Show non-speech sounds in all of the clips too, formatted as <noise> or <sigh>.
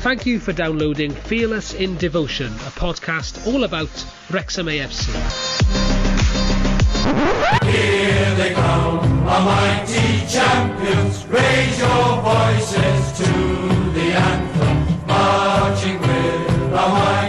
Thank you for downloading Fearless in Devotion, a podcast all about Wrexham AFC. Here they come, a mighty champions. Raise your voices to the anthem, marching with mighty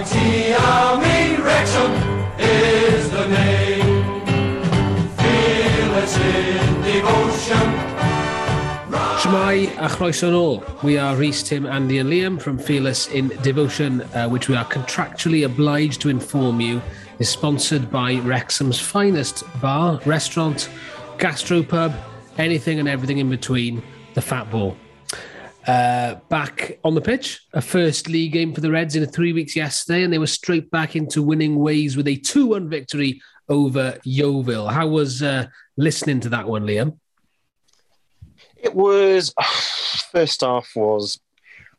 Shmai a. We are Rhys, Tim, Andy and Liam from Fearless in Devotion, uh, which we are contractually obliged to inform you is sponsored by Wrexham's finest bar, restaurant, gastropub, anything and everything in between, the Fat Ball. Uh, back on the pitch, a first league game for the Reds in three weeks yesterday, and they were straight back into winning ways with a 2 1 victory over Yeovil. How was uh, listening to that one, Liam? It was <sighs> first half was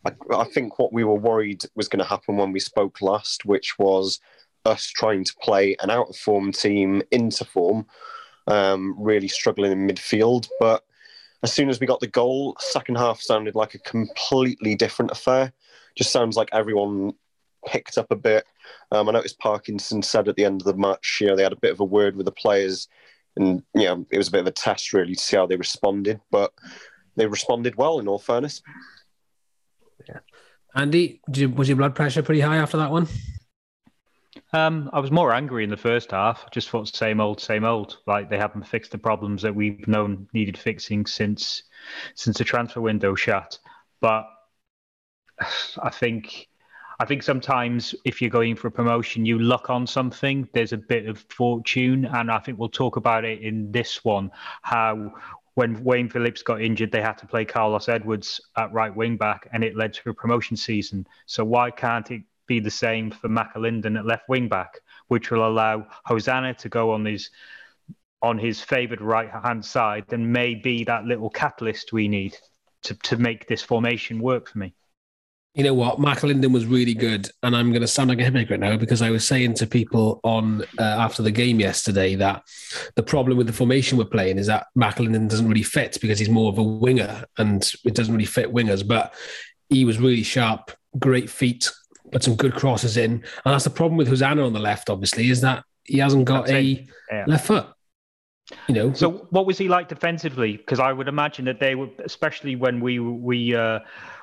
I, I think what we were worried was going to happen when we spoke last, which was us trying to play an out of form team into form, um, really struggling in midfield. But as soon as we got the goal, second half sounded like a completely different affair. Just sounds like everyone picked up a bit. Um, I noticed Parkinson said at the end of the match, you know, they had a bit of a word with the players, and you know, it was a bit of a test really to see how they responded. But they responded well, in all fairness. Yeah. Andy, was your blood pressure pretty high after that one? Um, I was more angry in the first half. Just thought same old, same old. Like they haven't fixed the problems that we've known needed fixing since since the transfer window shut. But <sighs> I think I think sometimes if you're going for a promotion, you luck on something. There's a bit of fortune, and I think we'll talk about it in this one. How when Wayne Phillips got injured, they had to play Carlos Edwards at right wing back, and it led to a promotion season. So why can't it be the same for McAlinden at left wing back, which will allow Hosannah to go on his on his favoured right hand side and maybe that little catalyst we need to, to make this formation work for me. You know what? McAlinden was really good, and I'm going to sound like a hypocrite now because I was saying to people on uh, after the game yesterday that the problem with the formation we're playing is that McAlinden doesn't really fit because he's more of a winger, and it doesn't really fit wingers. But he was really sharp, great feet, put some good crosses in. And that's the problem with Hosannah on the left, obviously, is that he hasn't got that's a yeah. left foot. You know. So what was he like defensively? Because I would imagine that they were, especially when we we uh,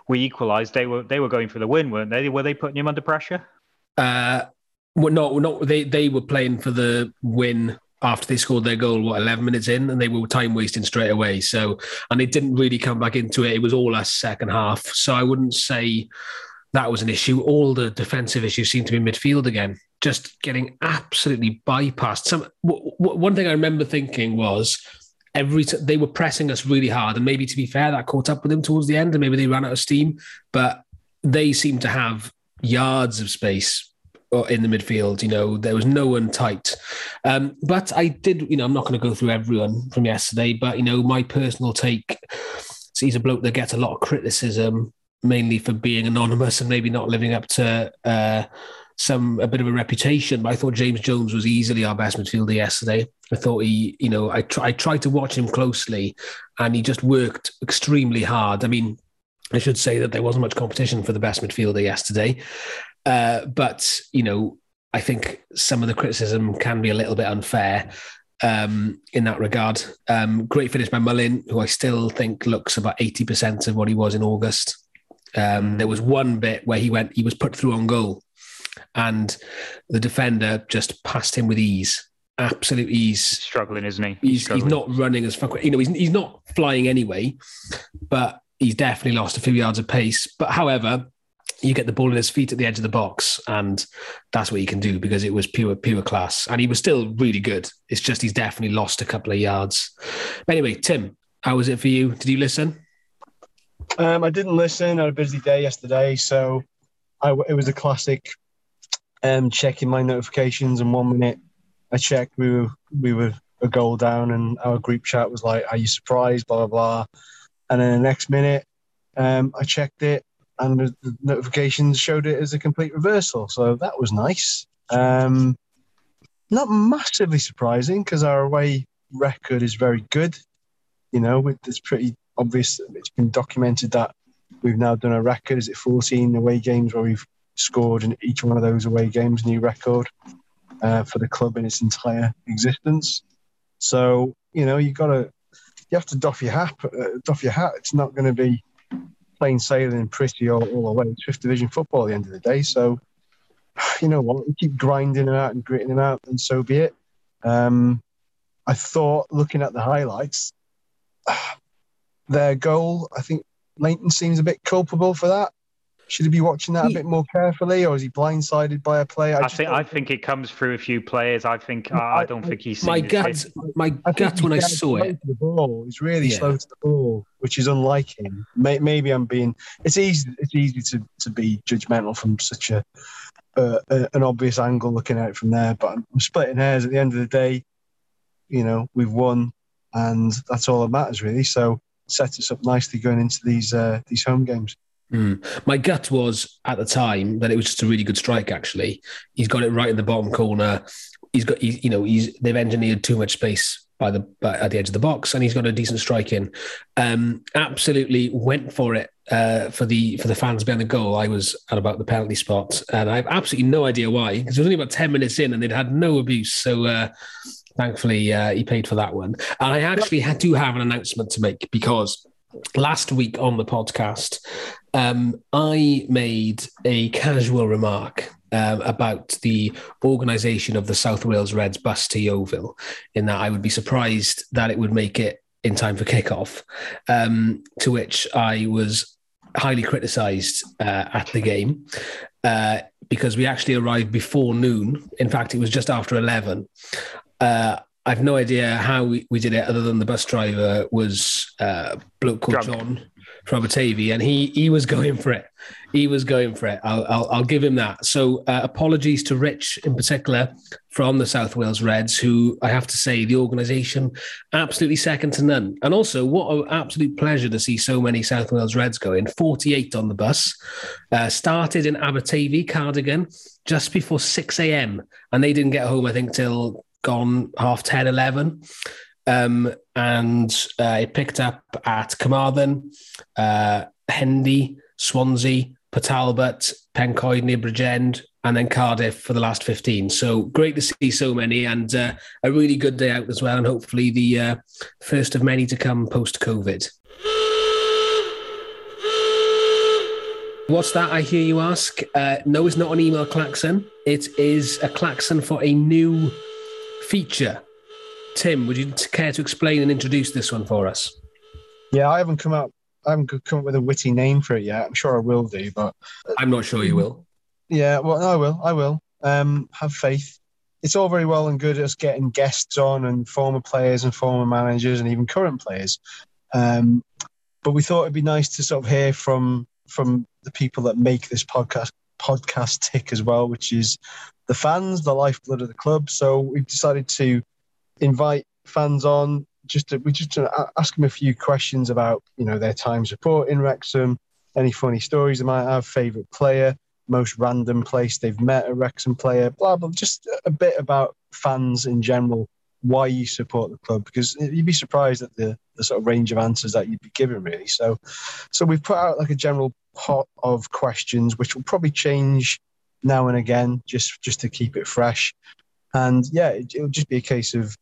we equalised, they were they were going for the win, weren't they? Were they putting him under pressure? Uh, well, no, not they. They were playing for the win after they scored their goal, what, 11 minutes in, and they were time wasting straight away. So, and they didn't really come back into it. It was all us second half. So I wouldn't say that was an issue. All the defensive issues seem to be midfield again, just getting absolutely bypassed. Some w- w- one thing I remember thinking was every t- they were pressing us really hard, and maybe to be fair, that caught up with them towards the end, and maybe they ran out of steam. But they seemed to have yards of space uh, in the midfield. You know, there was no one tight. Um, but I did, you know, I'm not going to go through everyone from yesterday, but you know, my personal take. So he's a bloke that gets a lot of criticism mainly for being anonymous and maybe not living up to uh, some a bit of a reputation. But I thought James Jones was easily our best midfielder yesterday. I thought he, you know, I, try, I tried to watch him closely, and he just worked extremely hard. I mean, I should say that there wasn't much competition for the best midfielder yesterday, uh, but you know, I think some of the criticism can be a little bit unfair um, in that regard. Um, great finish by Mullin, who I still think looks about 80% of what he was in August. Um, there was one bit where he went, he was put through on goal, and the defender just passed him with ease, absolute ease. Struggling, isn't he? He's, he's, he's not running as far. You know, he's he's not flying anyway, but he's definitely lost a few yards of pace. But however, you get the ball in his feet at the edge of the box, and that's what he can do because it was pure pure class, and he was still really good. It's just he's definitely lost a couple of yards. But anyway, Tim, how was it for you? Did you listen? Um, I didn't listen. I had a busy day yesterday, so I, it was a classic um, checking my notifications. And one minute I checked, we were we were a goal down, and our group chat was like, "Are you surprised?" Blah blah blah. And then the next minute, um, I checked it, and the, the, notifications showed it as a complete reversal. So that was nice. Um, not massively surprising because our away record is very good. You know, it's pretty obvious. It's been documented that we've now done a record. Is it 14 away games where we've scored in each one of those away games, new record uh, for the club in its entire existence. So you know you got to you have to doff your hat. Uh, doff your hat. It's not going to be plain sailing and pretty all, all the way. It's fifth division football at the end of the day. So <sighs> you know what? We keep grinding them out and gritting them out, and so be it. Um, I thought, looking at the highlights, <sighs> their goal, I think Lainton seems a bit culpable for that. Should he be watching that a bit more carefully, or is he blindsided by a player? I, just think I think it comes through a few players. I think I, I don't think he's My seen it. gut, my I gut when I dead saw slow it. to the ball. He's really Yeah. slow to the ball, which is unlike him. May, maybe I'm being. It's easy. It's easy to, to be judgmental from such a, uh, a an obvious angle looking at it from there. But I'm, I'm splitting hairs. At the end of the day, you know, we've won, and that's all that matters really. So set us up nicely going into these uh, these home games. Mm. My gut was at the time that it was just a really good strike. Actually, he's got it right in the bottom corner. He's got, he's, you know, he's they've engineered too much space by the by, at the edge of the box, and he's got a decent strike in. Um, absolutely went for it uh, for the for the fans behind the goal. I was at about the penalty spot, and I have absolutely no idea why because it was only about ten minutes in, and they'd had no abuse. So. Uh, Thankfully, uh, he paid for that one. And I actually had to have an announcement to make because last week on the podcast, um, I made a casual remark um, about the organisation of the South Wales Reds bus to Yeovil, in that I would be surprised that it would make it in time for kickoff. Um, to which I was highly criticised uh, at the game uh, because we actually arrived before noon. In fact, it was just after 11. Uh, I've no idea how we, we did it, other than the bus driver was uh, a bloke called Drunk. John from Batavia, and he he was going for it. He was going for it. I'll I'll, I'll give him that. So uh, apologies to Rich in particular from the South Wales Reds, who I have to say the organisation absolutely second to none. And also, what an absolute pleasure to see so many South Wales Reds going. Forty eight on the bus. Uh, started in Aberteifi, Cardigan, just before six a.m. and they didn't get home. I think till gone half 10, 11. Um, and uh, it picked up at Carmarthen, uh, Hendy, Swansea, Talbot, Pencoed near Bridgend, and then Cardiff for the last 15. So great to see so many and uh, a really good day out as well. And hopefully the uh, first of many to come post COVID. What's that? I hear you ask. Uh, no, it's not an email klaxon. It is a klaxon for a new feature. Tim, would you care to explain and introduce this one for us? Yeah, I haven't come up. I haven't come up with a witty name for it yet. I'm sure I will do, but I'm not sure you will. Yeah, well, I will. I will. Um, have faith. It's all very well and good us getting guests on and former players and former managers and even current players. Um, but we thought it'd be nice to sort of hear from from the people that make this podcast podcast tick as well, which is the fans, the lifeblood of the club. So we've decided to invite fans on. Just to, we just to ask them a few questions about you know their time supporting Wrexham, any funny stories they might have, favourite player, most random place they've met a Wrexham player, blah blah. Just a bit about fans in general, why you support the club, because you'd be surprised at the, the sort of range of answers that you'd be given, really. So, so we've put out like a general pot of questions, which will probably change now and again, just just to keep it fresh. And yeah, it, it'll just be a case of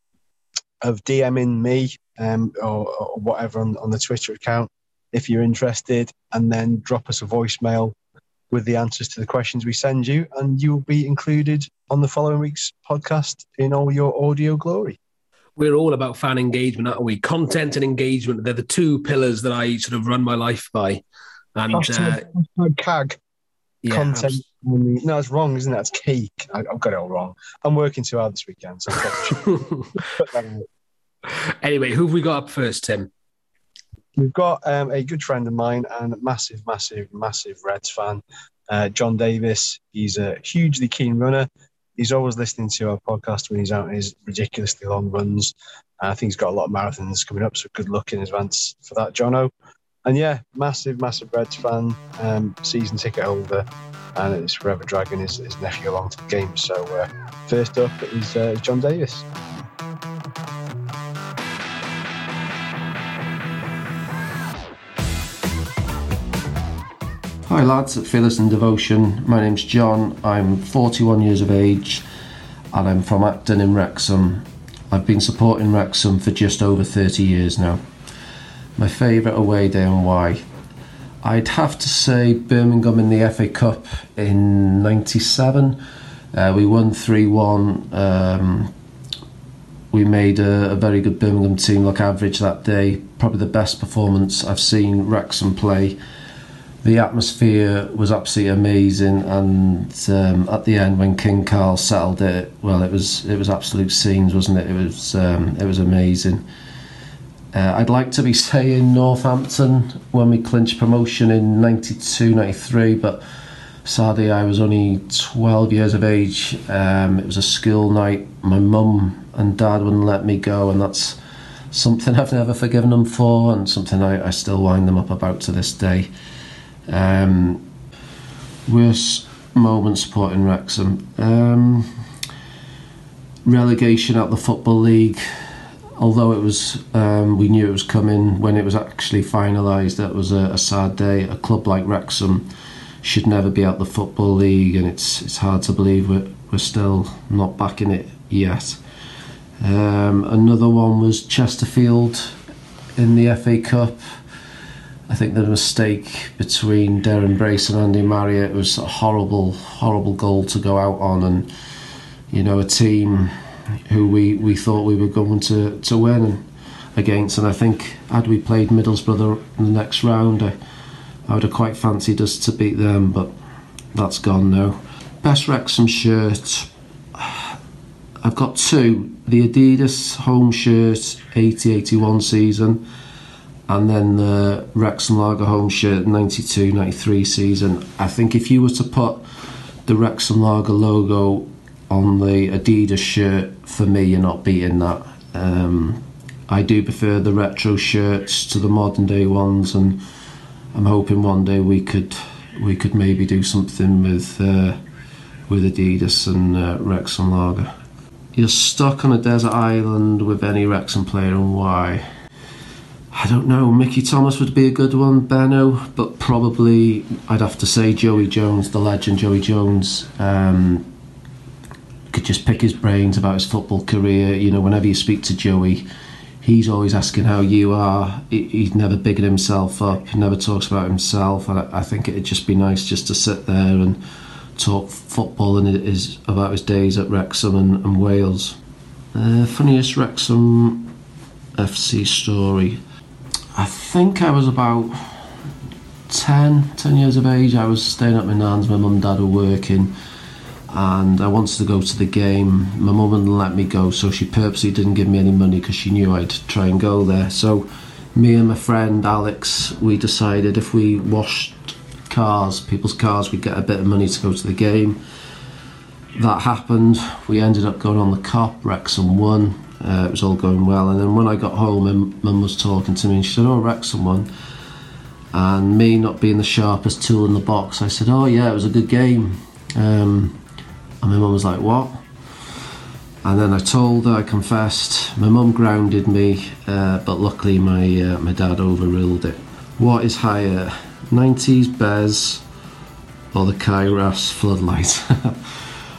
of DMing me um, or, or whatever on, on the Twitter account if you're interested, and then drop us a voicemail with the answers to the questions we send you, and you will be included on the following week's podcast in all your audio glory. We're all about fan engagement, aren't we? Content and engagement. They're the two pillars that I sort of run my life by. And uh, hashtag CAG yeah, content. No, it's wrong, isn't it? That's cake. I, I've got it all wrong. I'm working too hard this weekend, so I probably should put that out. anyway, who have we got up first, Tim? We've got um, a good friend of mine and massive, massive, massive Reds fan, uh, John Davis. He's a hugely keen runner. He's always listening to our podcast when he's out on his ridiculously long runs. Uh, I think he's got a lot of marathons coming up, so good luck in advance for that, Jono. And yeah, massive, massive Reds fan, um, season ticket holder, and it's forever dragging his, his nephew along to the game. So uh, first up is uh, John Davis. Hi lads at Fearless and Devotion. My name's John. I'm 41 years of age and I'm from Acton in Wrexham. I've been supporting Wrexham for just over 30 years now. My favourite away day and why? I'd have to say Birmingham in the FA Cup in 97. Uh, we won 3 1. Um, we made a, a, very good Birmingham team look average that day. Probably the best performance I've seen Wrexham play the atmosphere was absolutely amazing, and um, at the end when King Karl settled it, well, it was it was absolute scenes, wasn't it? It was um, it was amazing. Uh, I'd like to be saying Northampton when we clinched promotion in 92, 93, but sadly I was only 12 years of age. Um, it was a school night. My mum and dad wouldn't let me go, and that's something <laughs> I've never forgiven them for, and something I, I still wind them up about to this day. Um, worst moment supporting Wrexham. Um, relegation at the Football League. Although it was, um, we knew it was coming when it was actually finalised. That was a, a, sad day. A club like Wrexham should never be at the Football League, and it's it's hard to believe we're we're still not back in it yet. Um, another one was Chesterfield in the FA Cup. I think the mistake between Deryn Brace and Andy Marriott was a horrible, horrible goal to go out on, and you know a team who we, we thought we were going to, to win against. And I think had we played Middlesbrough in the next round, I, I would have quite fancied us to beat them, but that's gone now. Best Wrexham shirt. I've got two. The Adidas home shirt 80-81 season and then the Wrexham Lager home shirt 92 93 season. I think if you were to put the Wrexham Lager logo on the Adidas shirt, for me, you're not beating that. Um, I do prefer the retro shirts to the modern day ones, and I'm hoping one day we could we could maybe do something with uh, with Adidas and uh, Wrexham Lager. You're stuck on a desert island with any Wrexham player, and why? I don't know. Mickey Thomas would be a good one, Benno, but probably I'd have to say Joey Jones, the legend Joey Jones. Um, could just pick his brains about his football career. You know, whenever you speak to Joey, he's always asking how you are. He's never bigged himself up. He never talks about himself. And I think it'd just be nice just to sit there and talk football and his about his days at Wrexham and, and Wales. Uh, funniest Wrexham FC story. I think I was about 10, 10 years of age. I was staying at my nan's, my mum and dad were working, and I wanted to go to the game. My mum wouldn't let me go, so she purposely didn't give me any money because she knew I'd try and go there. So, me and my friend Alex, we decided if we washed cars, people's cars, we'd get a bit of money to go to the game. That happened. We ended up going on the Kop. Wrexham won. Uh, it was all going well, and then when I got home, and mum was talking to me, and she said, "Oh, Wrexham won." And me not being the sharpest tool in the box, I said, "Oh yeah, it was a good game." Um, and my mum was like, "What?" And then I told her, I confessed. My mum grounded me, uh, but luckily my uh, my dad overruled it. What is higher, 90s Bez or the Kairos floodlight? <laughs>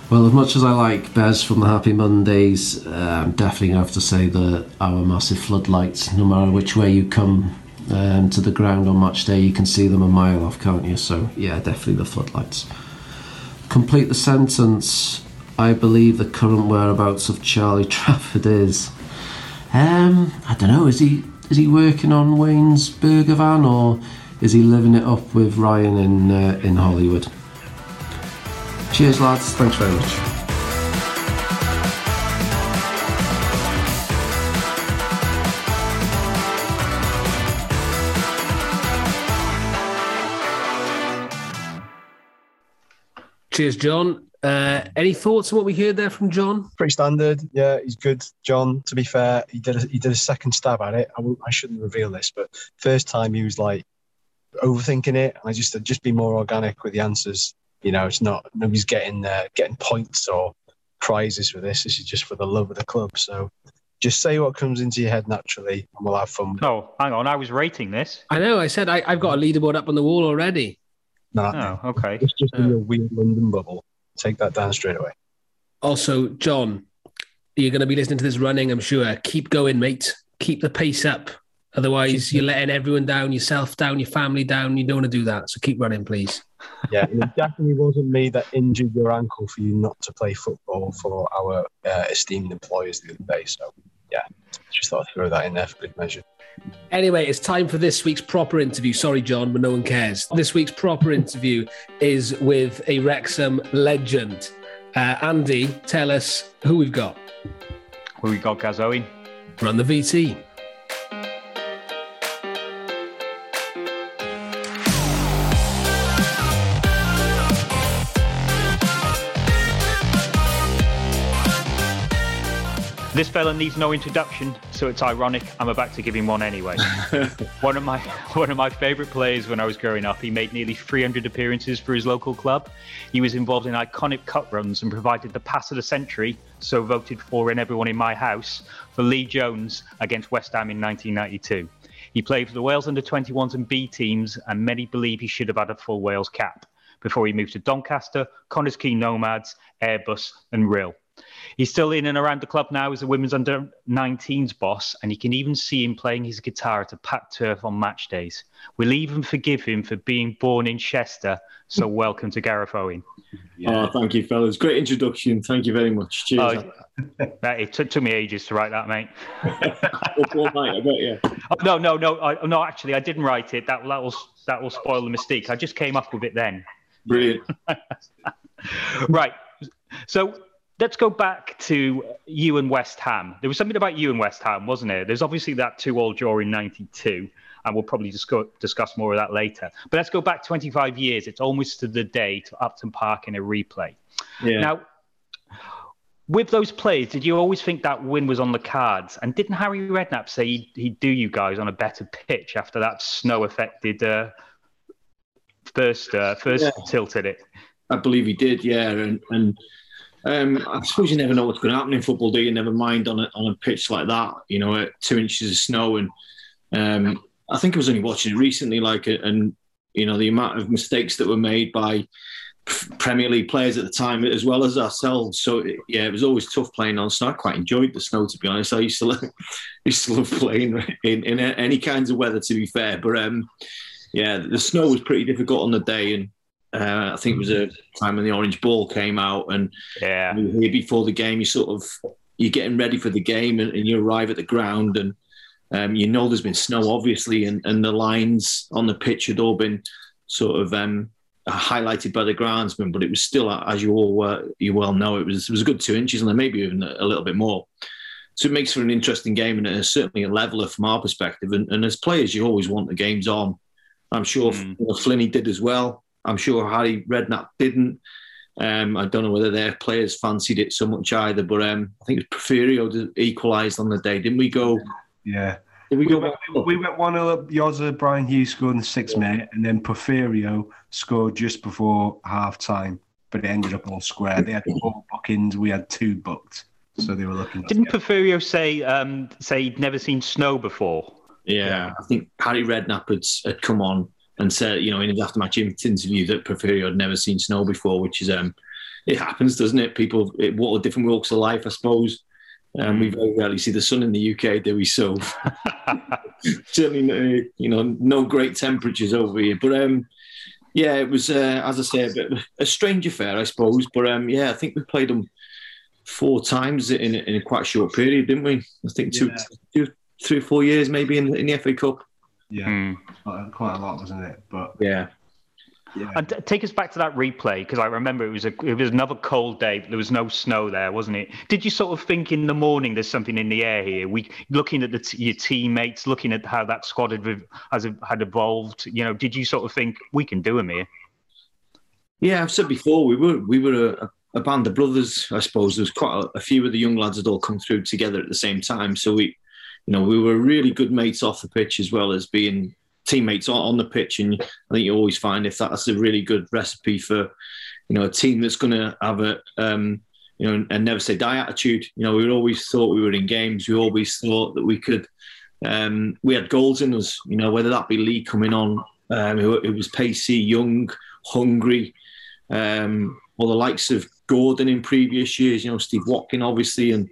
Well, as much as I like Bez from the Happy Mondays, uh, I'm definitely going to have to say that our massive floodlights, no matter which way you come um, to the ground on match day, you can see them a mile off, can't you? So, yeah, definitely the floodlights. Complete the sentence. I believe the current whereabouts of Charlie <laughs> Trafford is. Um, I don't know. Is he is he working on Wayne's burger van or is he living it up with Ryan in uh, in Hollywood? Cheers, lads. Thanks very much. Cheers, John. Uh, any thoughts on what we heard there from John? Pretty standard. Yeah, he's good, John. To be fair, he did a, he did a second stab at it. I, I shouldn't reveal this, but first time he was like overthinking it. And I just said, just be more organic with the answers. You know, it's not nobody's getting uh, getting points or prizes for this. This is just for the love of the club. So just say what comes into your head naturally, and we'll have fun. Oh, hang on, I was rating this. I know. I said I, have got a leaderboard up on the wall already. Nah, Oh, okay. it's just in your weird London bubble. Take that down straight away. Also, John, you're going to be listening to this running, I'm sure. Keep going, mate. Keep the pace up. Otherwise, you're letting everyone down, yourself down, your family down. You don't want to do that. So keep running, please. Yeah, it definitely wasn't me that injured your ankle for you not to play football for our uh, esteemed employers the other day. So, yeah, just thought I'd throw that in there for good measure. Anyway, it's time for this week's proper interview. Sorry, John, but no one cares. This week's proper interview is with a Wrexham legend. Uh, Andy, tell us who we've got. Who we got, Gaz Owen? Run the VT. This fella needs no introduction, so it's ironic I'm about to give him one anyway. <laughs> one of my one of my favourite players when I was growing up. He made nearly 300 appearances for his local club. He was involved in iconic cut runs and provided the pass of the century, so voted for in everyone in my house, for Lee Jones against West Ham in 1992. He played for the Wales under 21s and B teams, and many believe he should have had a full Wales cap before he moved to Doncaster, Connah's Quay Nomads, Airbus, and Rhyl. He's still in and around the club now as the women's under 19s boss, and you can even see him playing his guitar at a packed turf on match days. We'll even forgive him for being born in Chester. So, <laughs> welcome to Gareth Owen. Oh, thank you, fellas. Great introduction. Thank you very much. Cheers. Oh, it took, took me ages to write that, mate. <laughs> Football night, I bet you. Oh, no, no, no, I, no. Actually, I didn't write it. That that will that will spoil the mystique. I just came up with it then. Brilliant. <laughs> Right. So let's go back to you and West Ham. There was something about you and West Ham, wasn't there? There's obviously that two-all draw in '92, and we'll probably discuss discuss more of that later. But let's go back 25 years. It's almost to the day to Upton Park in a replay. Yeah. Now, with those players, did you always think that win was on the cards? And didn't Harry Redknapp say he'd, he'd do you guys on a better pitch after that snow-affected uh, first uh, first Yeah. tilt at it? I believe he did, yeah. And and um, I suppose you never know what's going to happen in football, do you? Never mind on a on a pitch like that, you know, two inches of snow. And um, I think I was only watching it recently, like, and you know, the amount of mistakes that were made by Premier League players at the time, as well as ourselves. So yeah, it was always tough playing on snow. I quite enjoyed the snow, to be honest. I used to <laughs> love, used to love playing in, in any kinds of weather, to be fair. But um, yeah, the snow was pretty difficult on the day, and uh, I think it was a time when the orange ball came out, and Yeah. you were here before the game. You sort of you're getting ready for the game, and, and you arrive at the ground, and um, you know there's been snow, obviously, and, and the lines on the pitch had all been sort of um, highlighted by the groundsman, but it was still, as you all uh, you well know, it was it was a good two inches, and then maybe even a, a little bit more. So it makes for an interesting game, and it's certainly a leveler from our perspective. And, and as players, you always want the games on. I'm sure Mm. Flinney did as well. I'm sure Harry Redknapp didn't. Um, I don't know whether their players fancied it so much either, but um, I think it was Porfirio equalised on the day. Didn't we go? Yeah. Did we We go? went, we went 1 0 up. Yoza, Bryan Hughes scored in the sixth minute, and then Porfirio scored just before half time, but it ended up all square. They had four bookings, we had two booked. So they were looking. Didn't Porfirio say um, say he'd never seen snow before? Yeah, I think Harry Redknapp had, had come on and said, you know, in his after-match interview that Porfirio had never seen snow before, which is um, it happens, doesn't it? People, it, what are different walks of life, I suppose. Um, we very rarely see the sun in the UK, do we? So <laughs> certainly, no, you know, no great temperatures over here. But um, yeah, it was, uh, as I say, a, bit, a strange affair, I suppose. But um, yeah, I think we played them four times in, a- in a quite short period, didn't we? I think two, Yeah. two three or four years maybe in, in the FA Cup. Yeah, Hmm. quite, quite a lot, wasn't it? But Yeah. yeah, And t- take us back to that replay because I remember it was a it was another cold day. There was no snow there, wasn't it? Did you sort of think in the morning there's something in the air here? We looking at the t- your teammates, looking at how that squad had has had evolved. You know, did you sort of think we can do them here? Yeah, I've said before we were we were a, a band of brothers. I suppose there was quite a, a few of the young lads had all come through together at the same time. So we, you know, we were really good mates off the pitch as well as being teammates on, the pitch. And I think you always find if that's a really good recipe for, you know, a team that's going to have a, um, you know, a never say die attitude. You know, we always thought we were in games. We always thought that we could. Um, we had goals in us. You know, whether that be Lee coming on, um, who, who was pacey, young, hungry. Um, or the likes of Gordon in previous years, you know, Steve Watkin, obviously, and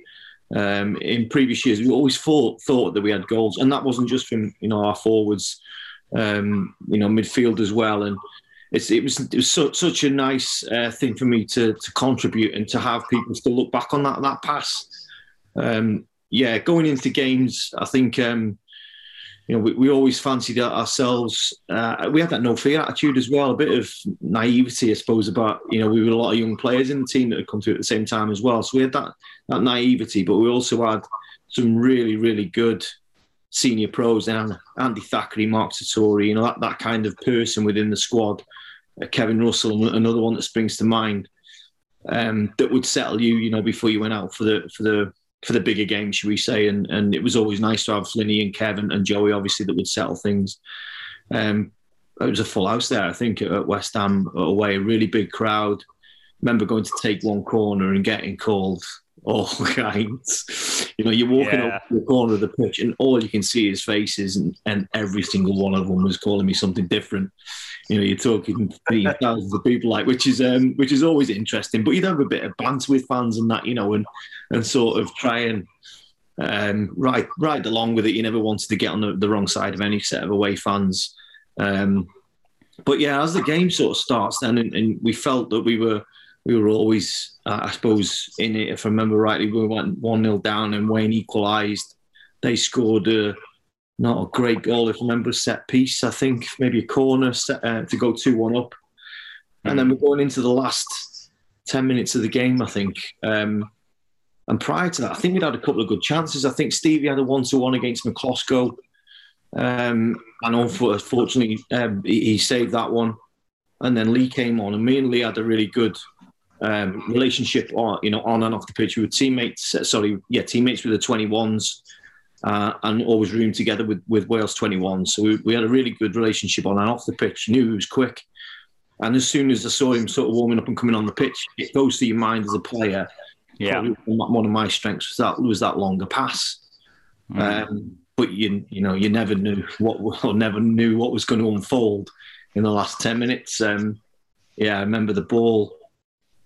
um, in previous years, we always thought thought that we had goals, and that wasn't just from you know our forwards, um, you know, midfield as well. And it's, it was it was so, such a nice uh, thing for me to to contribute and to have people still look back on that that pass. Um, yeah, going into games, I think um, you know we, we always fancied ourselves. Uh, we had that no fear attitude as well, a bit of naivety, I suppose, about you know we were a lot of young players in the team that had come through at the same time as well. So we had that that naivety, but we also had some really really good senior pros and Andy Thackeray, Mark Sertori, you know that that kind of person within the squad. Uh, Kevin Russell, another one that springs to mind, um, that would settle you, you know, before you went out for the for the for the bigger game, should we say? And and it was always nice to have Flinny and Kevin and Joey, obviously, that would settle things. Um, it was a full house there, I think, at West Ham away, a really big crowd. Remember going to take one corner and getting called all <laughs> kinds. You know, you're walking Yeah. up to the corner of the pitch and all you can see is faces, and, and every single one of them was calling me something different. You know, you're talking to <laughs> thousands of people, like which is um, which is always interesting. But you'd have a bit of banter with fans and that, you know, and and sort of try and um, ride ride along with it. You never wanted to get on the, the wrong side of any set of away fans. Um, but yeah, as the game sort of starts, then and, and we felt that we were we were always, uh, I suppose, in it. If I remember rightly, we went one 0 down and Wayne equalised. They scored a not a great goal. If I remember, set piece. I think maybe a corner set, uh, to go two one up, and then we're going into the last ten minutes of the game. I think. Um, and prior to that, I think we'd had a couple of good chances. I think Stevie had a one to one against Miklosko. Um, and unfortunately, um, he, he saved that one. And then Lee came on, and me and Lee had a really good um, relationship, on, you know, on and off the pitch. We were teammates. uh, Sorry, yeah, teammates with the twenty ones, uh, and always roomed together with with Wales twenty ones. So we, we had a really good relationship on and off the pitch. Knew he was quick, and as soon as I saw him sort of warming up and coming on the pitch, it goes to your mind as a player. Yeah. Probably one of my strengths was that was that longer pass. Um, but you you know you never knew what <laughs> or never knew what was going to unfold in the last ten minutes. Um, yeah, I remember the ball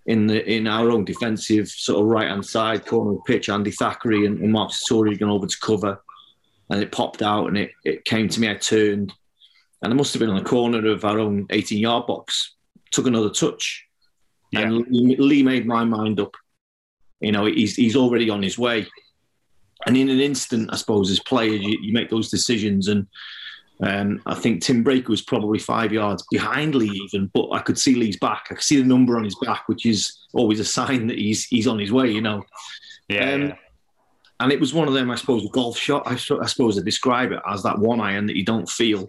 in the in our own defensive sort of right hand side corner of the pitch. Andy Thackeray and, and Mark Sertori going over to cover, and it popped out and it it came to me. I turned, and it must have been on the corner of our own eighteen yard box. Took another touch, and Lee, Lee made my mind up. You know, he's he's already on his way. And in an instant, I suppose, as players, you, you make those decisions. And um, I think Tim Breacker was probably five yards behind Lee, even, but I could see Lee's back. I could see the number on his back, which is always a sign that he's he's on his way, you know. Yeah, Um, yeah. And it was one of them, I suppose, a golf shot. I, I suppose I describe it as that one iron that you don't feel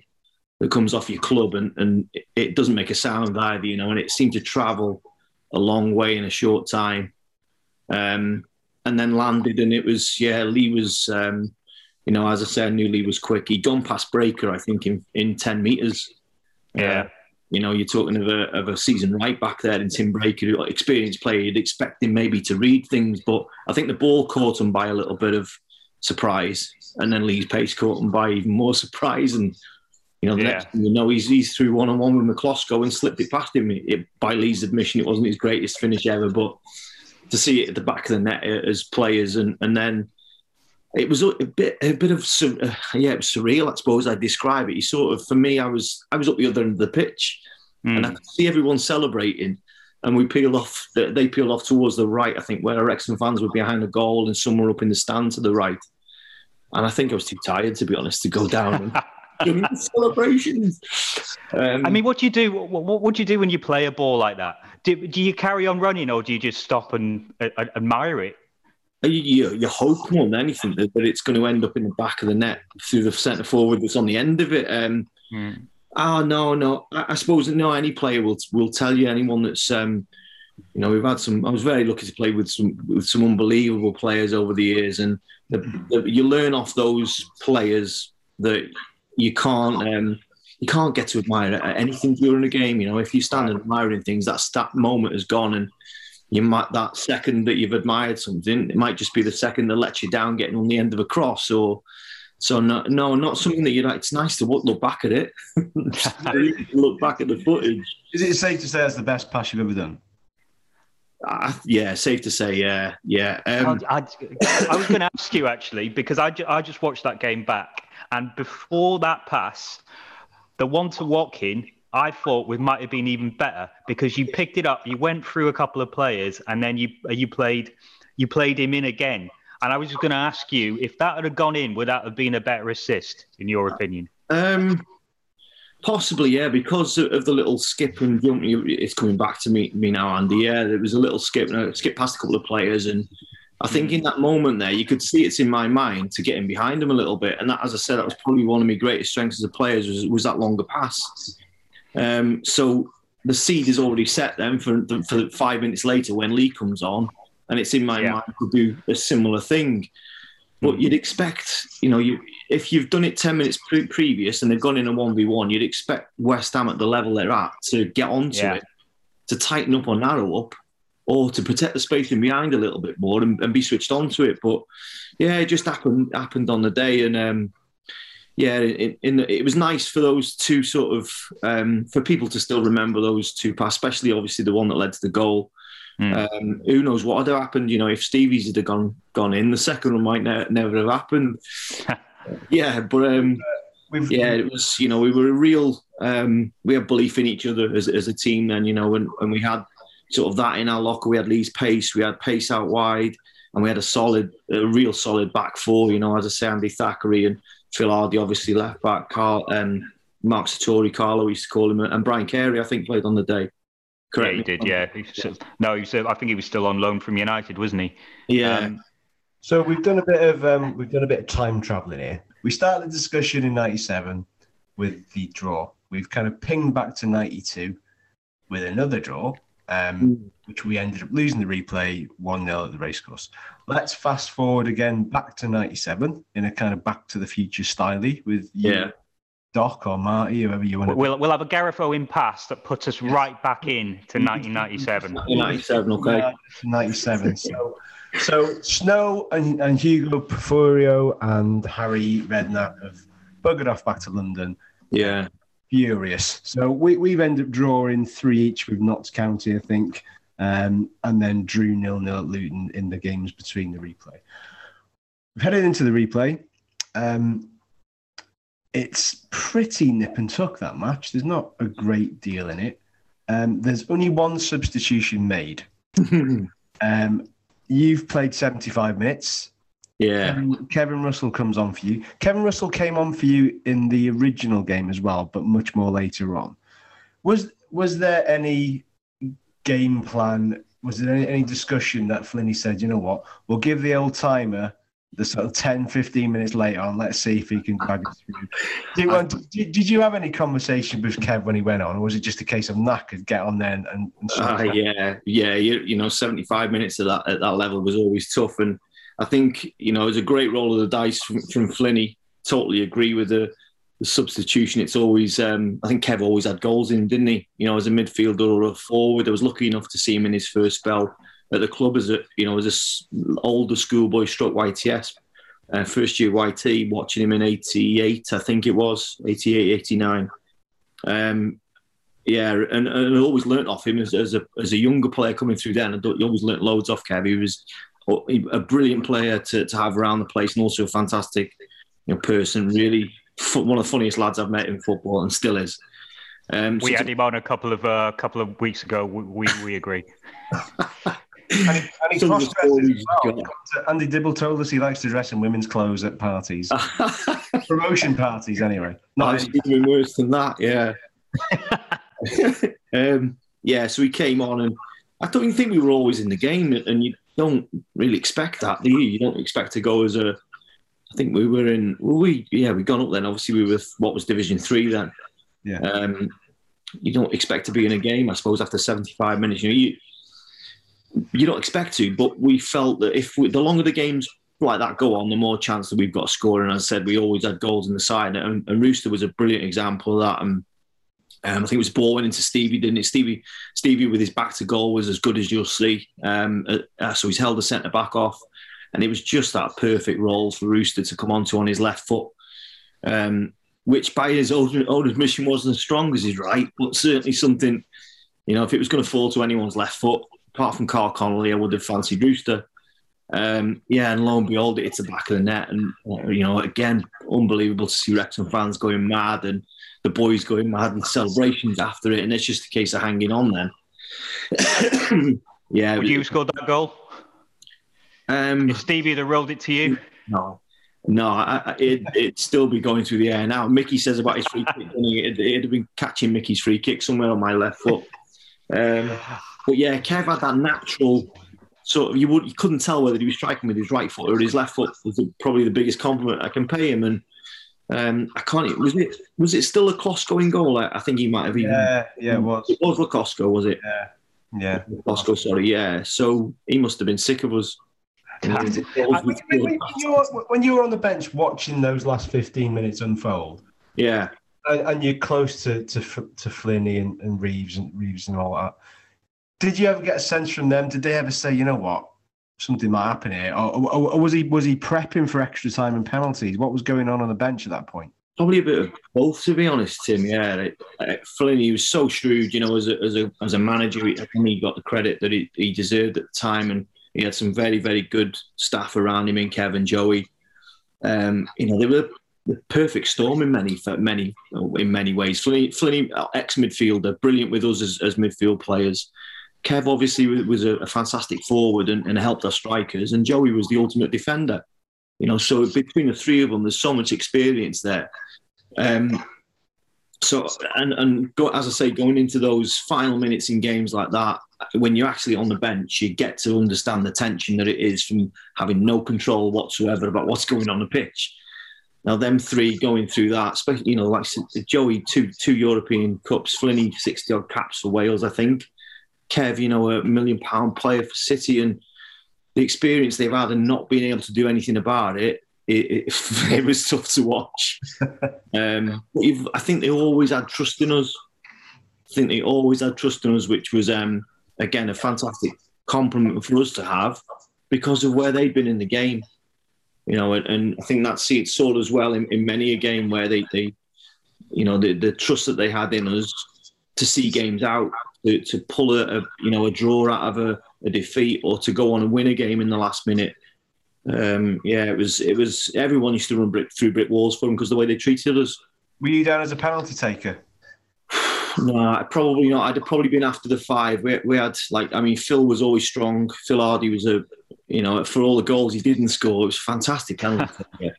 that comes off your club and, and it- doesn't make a sound either, you know, and it seemed to travel a long way in a short time. Um, and then landed, and it was, yeah, Lee was, um, you know, as I said, I knew Lee was quick. He'd gone past Breacker, I think, in, in 10 metres. Yeah. Uh, you know, you're talking of a, of a season right back there in Tim Breacker, who- experienced player. You'd expect him maybe to read things, but I think the ball caught him by a little bit of surprise, and then Lee's pace caught him by even more surprise. And you know, the Yeah. next thing you know, he's he's through one on one with Miklosko and slipped it past him. It, by Lee's admission, it wasn't his greatest finish ever, but to see it at the back of the net uh, as players, and and then it was a bit a bit of uh, yeah, it was surreal. I suppose I'd describe it. You sort of for me, I was I was up the other end of the pitch, and I could see everyone celebrating. And we peeled off. They peeled off towards the right. I think where our Wrexham fans were behind the goal, and some were up in the stand to the right. And I think I was too tired, to be honest, to go down and <laughs> celebrations. Um, I mean, what do you do? What, what, what do you do when you play a ball like that? Do, do you carry on running, or do you just stop and uh, admire it? You, you, you hope more than anything that, that it's going to end up in the back of the net through the centre forward that's on the end of it. Um, Oh no, no. I, I suppose no. Any player will will tell you. Anyone that's um, you know, we've had some. I was very lucky to play with some with some unbelievable players over the years, and the, the, you learn off those players that you can't um, you can't get to admire anything during a game. You know, if you stand admiring things, that that moment is gone, and you might that second that you've admired something, it might just be the second that lets you down, getting on the end of a cross or So no, no, not something that you like. It's nice to look, look back at it. <laughs> look back at the footage. Is it safe to say that's the best pass you've ever done? Uh, yeah, safe to say. Yeah, yeah. Um, I, I, I was going to ask you actually because I, ju- I just watched that game back, and before that pass, the one to Watkin, I thought we might have been even better because you picked it up, you went through a couple of players, and then you you played you played him in again. And I was just going to ask you if that had gone in, would that have been a better assist in your opinion? Um, possibly, yeah, because of the little skip and jump. It's coming back to me, me now, Andy. Yeah, there was a little skip, and skip past a couple of players, and I think in that moment there, you could see it's in my mind to get in behind him a little bit, and that, as I said, that was probably one of my greatest strengths as a player was, was that longer pass. Um, so the seed is already set then for for five minutes later when Lee comes on, and it's in my Yeah. mind to do a similar thing. But you'd expect, you know, you if you've done it ten minutes pre- previous and they've gone in a one v one, you'd expect West Ham at the level they're at to get onto Yeah. it, to tighten up or narrow up, or to protect the space in behind a little bit more and, and be switched onto it. But yeah, it just happened happened on the day, and um, yeah, in, in it was nice for those two sort of um, for people to still remember those two passes, especially obviously the one that led to the goal. Mm. Um, who knows what would have happened? You know, if Stevie's had gone gone in, the second one might ne- never have happened. <laughs> yeah, but um, We've, yeah, it was. You know, we were a real. Um, we had belief in each other as, as a team. Then you know, and, and we had sort of that in our locker. We had Lee's pace. We had pace out wide, and we had a solid, a real solid back four. You know, as I say, Andy Thackeray and Phil Hardy, obviously left back. Carl, um, Mark Sertori, Carlo, used to call him, and Brian Carey, I think, played on the day. Yeah, Correct. he did. Yeah, He was- no, he was, I think he was still on loan from United, wasn't he? Yeah. Um, So we've done a bit of um, we've done a bit of time traveling here. we started the discussion in 97 with the draw. We've kind of pinged back to 92 with another draw, um, which we ended up losing the replay 1 0 at the racecourse. Let's fast forward again back to 97 in a kind of back to the future style with you, Yeah. Doc or Marty, whoever you want to we'll we'll have a Gareth Owen pass that puts us right back in to 1997. In 97, okay. Yeah, 97. So, so Snow and, and Hugo Porfirio and Harry Redknapp have buggered off back to London. Yeah. Furious. So we, we've ended up drawing three each with Notts County, I think, um, and then drew nil nil at Luton in the games between the replay. We've headed into the replay. Um, it's pretty nip and tuck that match. There's not a great deal in it. Um, there's only one substitution made. <laughs> Um, you've played 75 minutes. Yeah. Kevin, Kevin Russell comes on for you. Kevin Russell came on for you in the original game as well, but much more later on. Was was there any game plan? Was there any, any discussion that Flinney said, you know what, we'll give the old timer the sort of 10, 15 minutes later on, let's see if he can drag us through. Did, did, did you have any conversation with Kev when he went on, or was it just a case of knackered, get on there and, and, and Uh, yeah, yeah. You, you know, 75 minutes at that, at that level was always tough. And I think, you know, it was a great roll of the dice from, from Flinney. Totally agree with the, the substitution. It's always, um, I think Kev always had goals in didn't he? You know, as a midfielder or a forward. I was lucky enough to see him in his first spell at the club as a, you know, as a older schoolboy struck YTS. Uh, first year YT, watching him in 88, I think it was, 88, 89. Um, yeah, and, and I always learnt off him as, as a as a younger player coming through then. I you always learnt loads off Kev. He was a brilliant player to, to have around the place, and also a fantastic you know, person. Really, one of the funniest lads I've met in football, and still is. Um, We so had him on a couple of uh, couple of weeks ago. We we, we agree. <laughs> And he, and he Some of the cross-dresses well. Andy Dibble told us he likes to dress in women's clothes at parties, <laughs> promotion parties, anyway. No, Not even worse than that. Yeah. <laughs> um, yeah. So he came on, and I don't even think we were always in the game, and you don't really expect that, do you? You don't expect to go as a. I think we were in. Well, we yeah, we gone up then. Obviously, we were what was Division Three then. Yeah. Um, you don't expect to be in a game, I suppose, after seventy-five minutes. You know, you you don't expect to, but we felt that if we, the longer the games like that go on, the more chance that we've got scoring. And as I said, we always had goals in the side. And, and Rooster was a brilliant example of that. And um, I think it was ball went into Stevie, didn't it? Stevie, Stevie with his back to goal was as good as you'll see. Um, uh, so he's held the centre back off. and it was just that perfect role for Rooster to come onto on his left foot, um, which by his own, own admission wasn't as strong as his right, but certainly something. You know, if it was going to fall to anyone's left foot, apart from Karl Connolly, I would have fancied Rooster. Um, yeah, and lo and behold, it hits the back of the net, and you know, again, unbelievable to see Wrexham fans going mad and the boys going mad and celebrations after it, and it's just a case of hanging on then. <coughs> yeah, Would you have scored that goal? Um, If Stevie had rolled it to you? no, no, I, I, it, it'd still be going through the air now. Mickey says about his free kick, it'd, it'd have been catching Mickey's free kick somewhere on my left foot. Um, but yeah, Kev had that natural sort of you would you couldn't tell whether he was striking with his right foot or his left foot was probably the biggest compliment I can pay him. And um, I can't. Was it was it still a Costco in goal? I, I think he might have even. Yeah, yeah, it was. It was Lacosco, was it? Yeah. Yeah. Costco, sorry, yeah. So he must have been sick of us. I- when, when- when you were, when you were on the bench watching those last 15 minutes unfold, Yeah, and, and you're close to to, to Flinney and, and Reeves and Reeves and all that, did you ever get a sense from them? Did they ever say, you know what, something might happen here, or, or, or was he was he prepping for extra time and penalties? What was going on on the bench at that point? probably a bit of both, to be honest, Tim. Yeah, it, uh, Flynn, he was so shrewd, you know, as a as a as a manager. He, he got the credit that he, he deserved at the time, and he had some very very good staff around him in Kevin, Joey. Um, you know, they were the perfect storm in many many in many ways. Flynn, Flynn ex midfielder, brilliant with us as, as midfield players. Kev obviously was- a fantastic forward and, and helped our strikers, and Joey was the ultimate defender. You know, so between the three of them, there's so much experience there. Um, so and and go, as I say, going into those final minutes in games like that, when you're actually on the bench, you get to understand the tension that it is from having no control whatsoever about what's going on the pitch. Now, them three going through that, especially you know, like Joey, two two European cups, Flinney sixty odd caps for Wales, I think. Kev, you know, a million pound player for City, and the experience they've had and not being able to do anything about it, it, it, <laughs> it was tough to watch. <laughs> Um, but you've, I think they always had trust in us. I think they always had trust in us, which was um, again a fantastic compliment for us to have because of where they'd been in the game. You know, and, and I think that see it sold as well in, in many a game where they, they you know, the, the trust that they had in us to see games out, to, to pull a, a you know a draw out of a, a defeat, or to go on and win a game in the last minute. Um, yeah, it was it was everyone used to run brick through brick walls for them because the way they treated us. Were you down as a penalty taker? <sighs> No, probably not. I'd have probably been after the five. We, we had like, I mean, Phil was always strong. Phil Hardy was a, you know, for all the goals he didn't score, it was fantastic penalty <laughs> taker.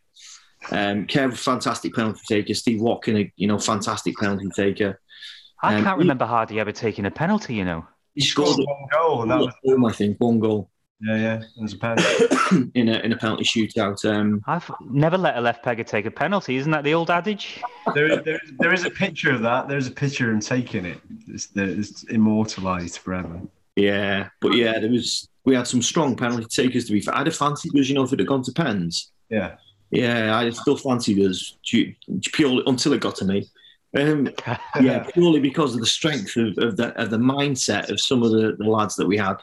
Um, Kev, fantastic penalty taker. Steve Watkin, a, you know, fantastic penalty taker. I Um, can't remember Hardy ever taking a penalty, you know. He scored one goal, and that was one, I think, one goal yeah, yeah. It was a penalty. <coughs> in a in a penalty shootout. Um, I've never let a left pegger take a penalty. Isn't that the old adage? there, is, there, is, there is a picture of that. There's a picture of him taking it. It's, it's immortalized forever. yeah, but yeah, there was we had some strong penalty takers. To be fair, I'd have fancied us, you know, if it had gone to pens. Yeah. Yeah, I still fancied us ju- purely until it got to me. Um, <laughs> yeah, purely because of the strength of, of the of the mindset of some of the, the lads that we had.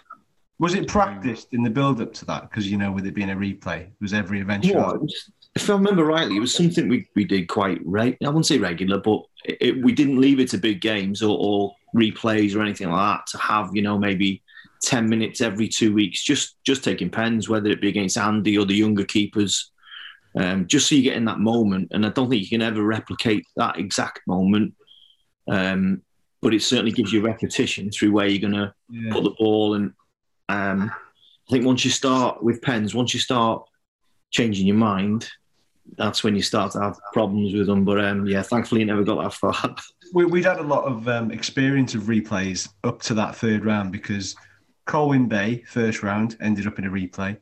Was it practiced in the build up to that? Because, you know, with it being a replay, it was every eventual. Yeah, if I remember rightly, it was something we, we did quite right. I wouldn't say regular, but it, it- we didn't leave it to big games or, or replays or anything like that to have you know maybe ten minutes every two weeks, just just taking pens, whether it be against Andy or the younger keepers, um, just so you get in that moment. And I don't think you can ever replicate that exact moment, um, but it certainly gives you repetition through where you're going to Yeah. put the ball and um, I think once you start with pens, once you start changing your mind, that's when you start to have problems with them. But um, yeah, thankfully, it never got that far. <laughs> We, we'd had a lot of um, experience of replays up to that third round because Colwyn Bay, first round, ended up in a replay.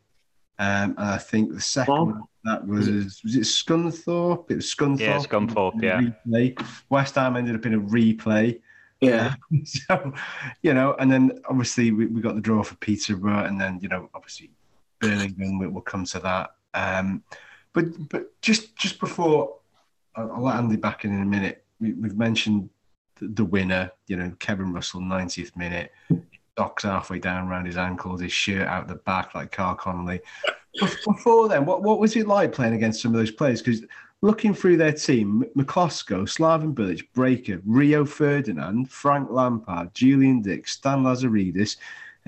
Um, and I think the second Bob? One, that was was it Scunthorpe? It was Scunthorpe. Yeah, Scunthorpe, yeah. Replay. West Ham ended up in a replay. yeah, <laughs> so, you know, and then obviously we, we got the draw for Peterborough, and then you know, obviously Birmingham. We, we'll come to that. Um, but but just just before I'll, I'll let Andy back in in a minute. We, we've mentioned the, the winner. You know, Kevin Russell, 90th minute. Socks halfway down around his ankles, his shirt out the back like Karl Connolly. Before then, what, what was it like playing against some of those players? Because looking through their team, Miklosko, Slaven Bilic, Breacker, Rio Ferdinand, Frank Lampard, Julian Dicks, Stan Lazaridis,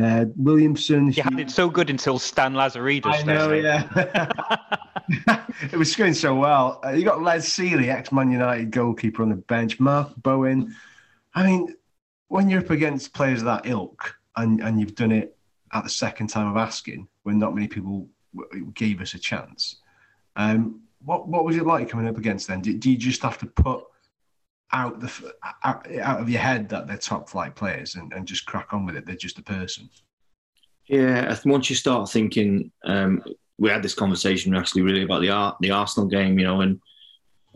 uh, Williamson. You had it so good until Stan Lazaridis. I know, yeah. <laughs> it was going so well. Uh, you got Les Sealey, ex Man United goalkeeper, on the bench, Mark Bowen. I mean, when you're up against players of that ilk and, and you've done it at the second time of asking when not many people gave us a chance, um, what what was it like coming up against them? Do, do you just have to put out the out, out, of your head that they're top flight players and, and just crack on with it? They're just a person. Yeah, once you start thinking, um, we had this conversation actually really about the art the Arsenal game, you know, and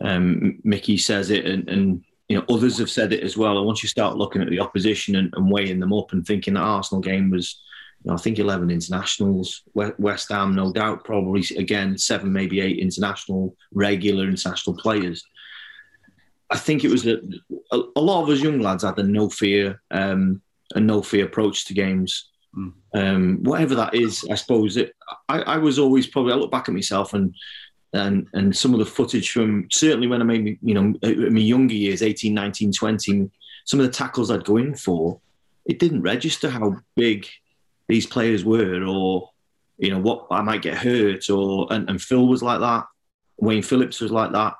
um, Mickey says it, and, and, you know others have said it as well. And once you start looking at the opposition and, and weighing them up and thinking that Arsenal game was you know, I think 11 internationals. West Ham, no doubt, probably again, seven, maybe eight international, regular international players. I think it was a, a, a lot of us young lads had a no fear, um, a no fear approach to games. Mm. Um, whatever that is, I suppose it. I, I, was always probably. I look back at myself and and and some of the footage from certainly when I made you know in my younger years, 18, 19, 20, some of the tackles I'd go in for, it didn't register how big these players were, or you know what I might get hurt, or and, and Phil was like that, Wayne Phillips was like that,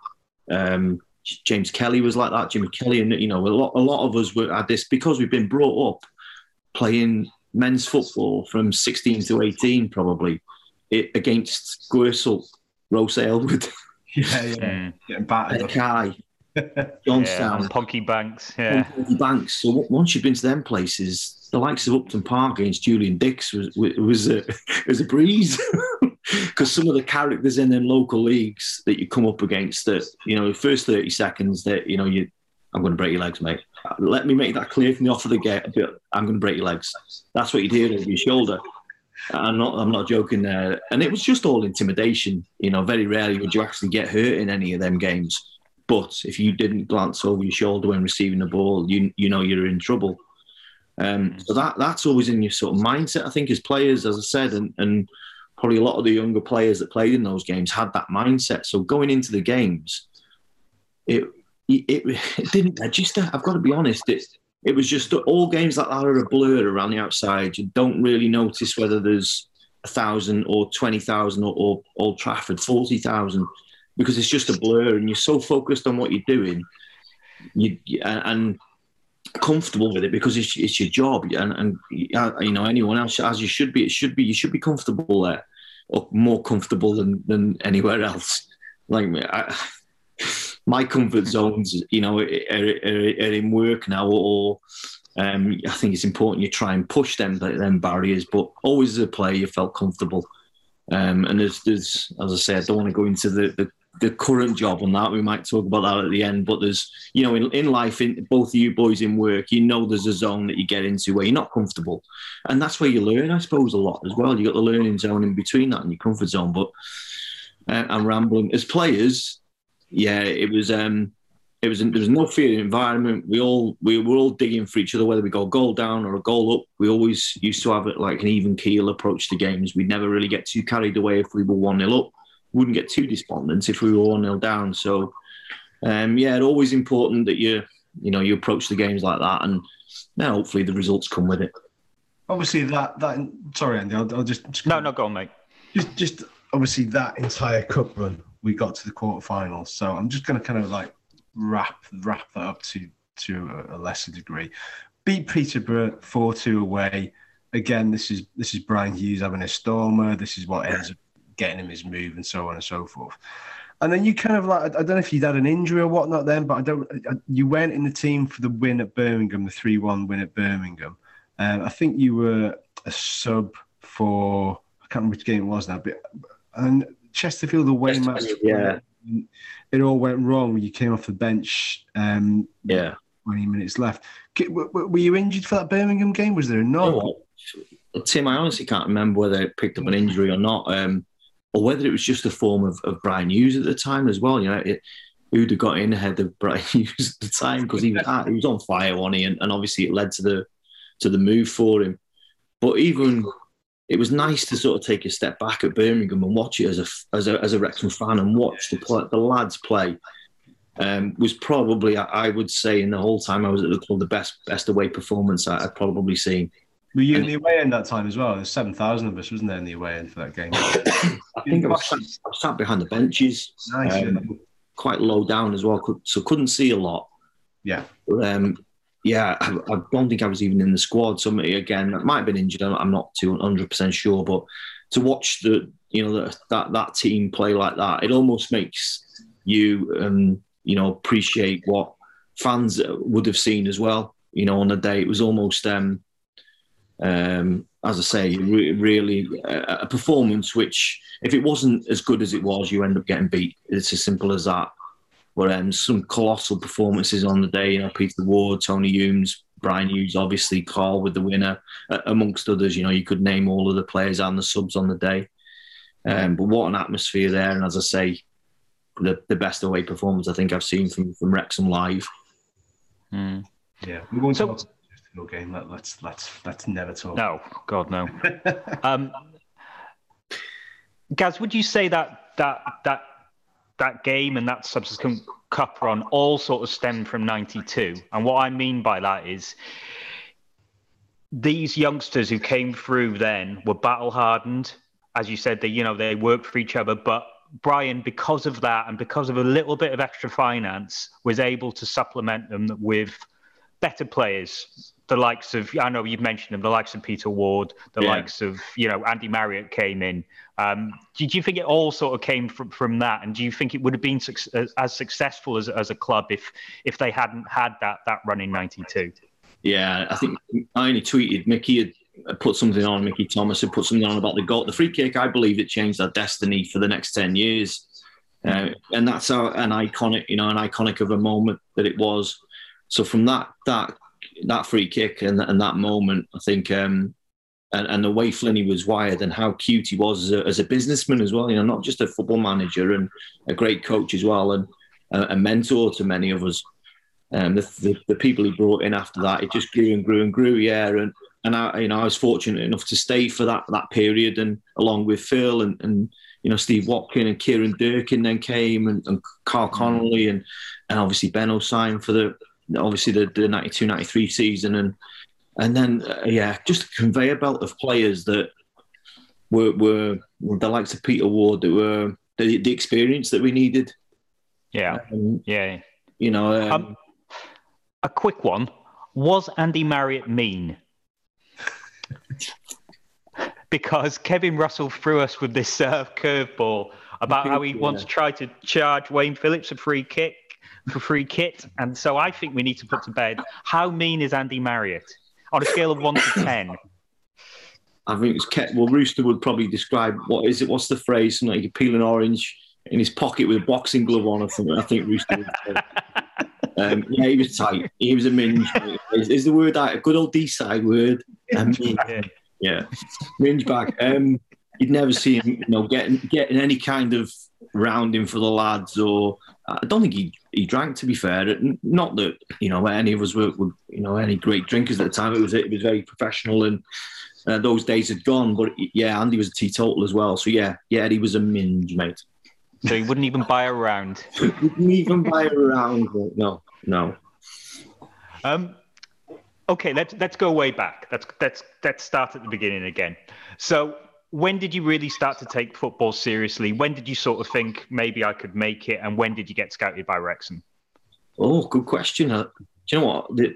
um, James Kelly was like that, Jimmy Kelly, and you know a lot a lot of us were at this because we've been brought up playing men's football from 16 to 18 probably it, against Gursel, Rose Aylward. <laughs> Yeah, yeah. Hmm. Getting battered. Kai, <laughs> Johnstown. Yeah, Ponky Banks. Yeah. Ponky Banks. So once you've been to them places, the likes of Upton Park against Julian Dicks was was a <laughs> was a breeze because some of the characters in them local leagues that you come up against that you know first thirty seconds that you know you I'm going to break your legs, mate. Let me make that clear from the off of the gate. I'm going to break your legs. That's what you'd hear over your shoulder. I'm not. I'm not joking there. And it was just all intimidation. You know, very rarely would you actually get hurt in any of them games. But if you didn't glance over your shoulder when receiving the ball, you you know you're in trouble. Um, so that that's always in your sort of mindset, I think, as players, as I said, and, and probably a lot of the younger players that played in those games had that mindset. So going into the games, it it, it didn't register. I've got to be honest. It it was just all games like that are a blur around the outside. You don't really notice whether there's a thousand or twenty thousand or, or Old Trafford forty thousand because it's just a blur, and you're so focused on what you're doing. You and comfortable with it because it's, it's your job and, and you know anyone else as you should be it should be you should be comfortable there or more comfortable than, than anywhere else like I, my comfort <laughs> zones you know are, are, are in work now or um, I think it's important you try and push them them barriers but always as a player you felt comfortable um, and there's, there's as I say I don't want to go into the, the the current job on that. We might talk about that at the end. But there's, you know, in, in life, in both of you boys in work, you know, there's a zone that you get into where you're not comfortable, and that's where you learn, I suppose, a lot as well. You got the learning zone in between that and your comfort zone. But uh, I'm rambling. As players, yeah, it was. um it was there was no fear in the environment. We all we were all digging for each other, whether we got a goal down or a goal up. We always used to have it like an even keel approach to games. We'd never really get too carried away if we were one 0 up wouldn't get too despondent if we were one 0 down. So, um, yeah, it's always important that you you know you approach the games like that, and now hopefully the results come with it. Obviously, that that sorry, Andy, I'll, I'll just, just no, no, go on, mate. Just just obviously that entire cup run, we got to the quarterfinals. So I'm just going to kind of like wrap wrap that up to to a, lesser degree. Beat Peterborough four two away. Again, this is this is Bryan Hughes having a stormer. This is what ends up getting him his move and so on and so forth. And then you kind of like, I don't know if you'd had an injury or whatnot then, but I don't, you went in the team for the win at Birmingham, the 3 1 win at Birmingham. Um, I think you were a sub for, I can't remember which game it was now, but, and Chesterfield away match. Yeah. It all went wrong. You came off the bench. Um, yeah. 20 minutes left. Were you injured for that Birmingham game? Was there a knock? Oh, Tim, I honestly can't remember whether it picked up an injury or not. Um, or whether it was just a form of, of Bryan Hughes at the time as well. You know, it, who'd have got in ahead of <laughs> Bryan Hughes at the time because he was at, he was on fire, on he? And, and, obviously it led to the to the move for him. but even it was nice to sort of take a step back at Birmingham and watch it as a as a as a Wrexham fan and watch the play, the lads play. Um, was probably I, would say in the whole time I was at the club the best best away performance I, I'd probably seen. Were you in the away end that time as well? There's 7,000 of us, wasn't there, in the away end for that game? <coughs> I think I was, sat, I was sat behind the benches, Nice. um, quite low down as well, so couldn't see a lot. yeah. Um, yeah, I, I don't think I was even in the squad. Somebody again that might have been injured. I'm not too 100 percent sure, but to watch the you know the, that that team play like that, it almost makes you um, you know appreciate what fans would have seen as well. You know, on the day it was almost um, um, as I say, re- really a, a performance which, if it wasn't as good as it was, you end up getting beat. It's as simple as that. But um, some colossal performances on the day. You know, Peter Ward, Tony Humes, Bryan Hughes, obviously Karl with the winner, uh, amongst others. You know, you could name all of the players and the subs on the day. Um, but what an atmosphere there! And as I say, the, the best away performance I think I've seen from from Wrexham live. Hmm. Yeah. We won't So- talk about the game. Let, let's, let's, let's never talk. No, God, no. <laughs> um, Gaz, would you say that that that that game and that subsequent cup run all sort of stemmed from '92? And what I mean by that is these youngsters who came through then were battle hardened, as you said. They you know they worked for each other, but Brian, because of that and because of a little bit of extra finance, was able to supplement them with better players. The likes of I know you've mentioned them, the likes of Peter Ward, the Yeah. likes of you know Andy Marriott came in. Um, do, do you think it all sort of came from, from that? And do you think it would have been suc- as, as successful as, as a club if if they hadn't had that that run in '92? Yeah, I think I only tweeted Mickey had put something on. Mickey Thomas had put something on about the goal, the free kick. I believe it changed our destiny for the next ten years, uh, and that's how, an iconic, you know, an iconic of a moment that it was. So from that that that free kick and, and that moment, I think, um, and, and the way Flinney was wired and how cute he was as a, as a businessman as well. You know, not just a football manager and a great coach as well, and a, a mentor to many of us. Um, the, the, the people he brought in after that, it just grew and grew and grew. Yeah, and and I, you know, I was fortunate enough to stay for that that period, and along with Phil and and you know Steve Watkin and Kieran Durkin then came, and, and Karl Connolly and and obviously Ben O'Sine for the obviously the, the 92 93 season and and then uh, yeah just a conveyor belt of players that were were the likes of Peter Ward that were the, the experience that we needed Yeah, um, yeah. you know um, Um, a quick one: Was Andy Marriott mean? <laughs> because Kevin Russell threw us with this uh, curveball about how he <laughs> Yeah. once tried to charge Wayne Phillips a free kick for free kit, and so I think we need to put to bed how mean is Andy Marriott on a scale of one to ten. I think it's kept. Well, Rooster would probably describe what is it? What's the phrase? Something like you peel an orange in his pocket with a boxing glove on or something. I think Rooster would say. Um, yeah, he was tight. He was a minge. Is, is the word out? A good old Deeside word. Minge. Yeah. Yeah, minge back. Um, you'd never see him, you know, getting getting any kind of rounding for the lads, or I don't think he he drank. To be fair, not that you know any of us were, were you know any great drinkers at the time. It was it was very professional, and uh, those days had gone. But yeah, Andy was a teetotal as well. So yeah, yeah, he was a minge, mate. So he wouldn't even buy a round. <laughs> Didn't even buy a round. No, no. Um, okay, let's let's go way back. Let's let's let's start at the beginning again. So, when did you really start to take football seriously? When did you sort of think maybe I could make it, and when did you get scouted by Wrexham? Oh, good question. Uh, do you know what? The,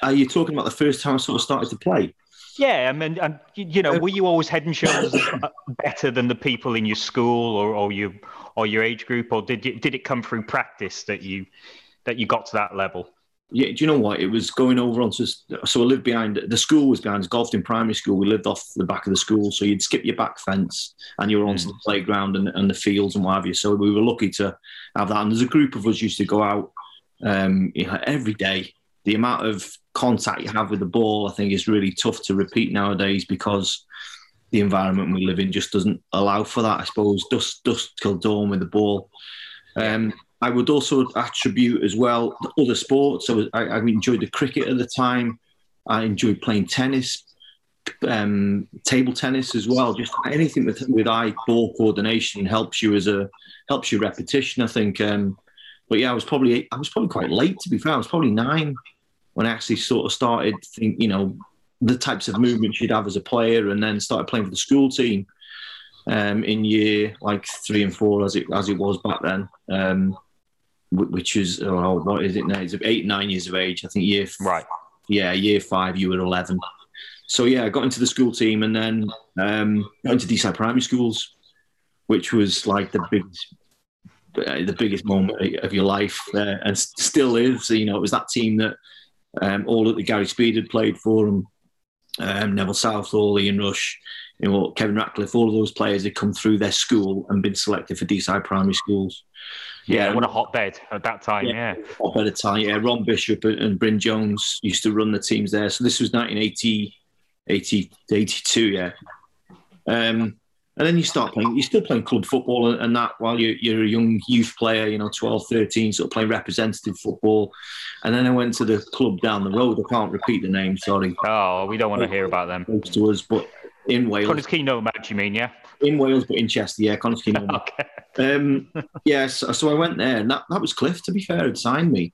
are you talking about the first time I sort of started to play? Yeah, I mean, and you know, were you always head and shoulders <coughs> better than the people in your school or, or your or your age group, or did you, did it come through practice that you that you got to that level? Yeah, do you know what? It was going over onto. So I lived behind the school was behind Golftyn Primary School. We lived off the back of the school, so you'd skip your back fence and you were onto the playground and, and the fields and what have you. So we were lucky to have that. And there's a group of us used to go out, um, you know, every day. The amount of contact you have with the ball, I think, is really tough to repeat nowadays because the environment we live in just doesn't allow for that. I suppose dust, dust till dawn with the ball. Um, I would also attribute as well the other sports. So I, I enjoyed the cricket at the time. I enjoyed playing tennis. um, table tennis as well. Just anything with with eye ball coordination helps you as a helps you repetition. I think. Um, but yeah, I was probably I was probably quite late to be fair. I was probably nine when I actually sort of started think you know the types of movements you'd have as a player, and then started playing for the school team um, in year like three and four as it as it was back then. Um, which is oh, what is it now? It's eight nine years of age. I think year Right. yeah, year five, you were 11. So, yeah, I got into the school team and then um, got into Deeside Primary Schools, which was like the biggest, uh, the biggest moment of your life uh, and still is. You know, it was that team that um, all that the Gary Speed had played for and um, Neville Southall, Ian Rush, you know, Kevin Ratcliffe, all of those players had come through their school and been selected for Deeside Primary Schools. Yeah, what a hotbed at that time. Yeah. up at the time. Yeah, Ron Bishop and- and Bryn Jones used to run the teams there. So this was 1980, 80, 82, yeah. Um, and then you start playing, you're still playing club football and, and that while you're, you're a young youth player, you know, 12, 13, sort of playing representative football. And then I went to the club down the road. I can't repeat the name, sorry, Oh, we don't want to hear about them. close to us, but in Wales. Connah's Quay Nomads, you mean? Yeah. In Wales, but in Chester, yeah, Kingdom. <laughs> Okay. Um, yes, so, so I went there, and that, that was Cliff. To be fair, had signed me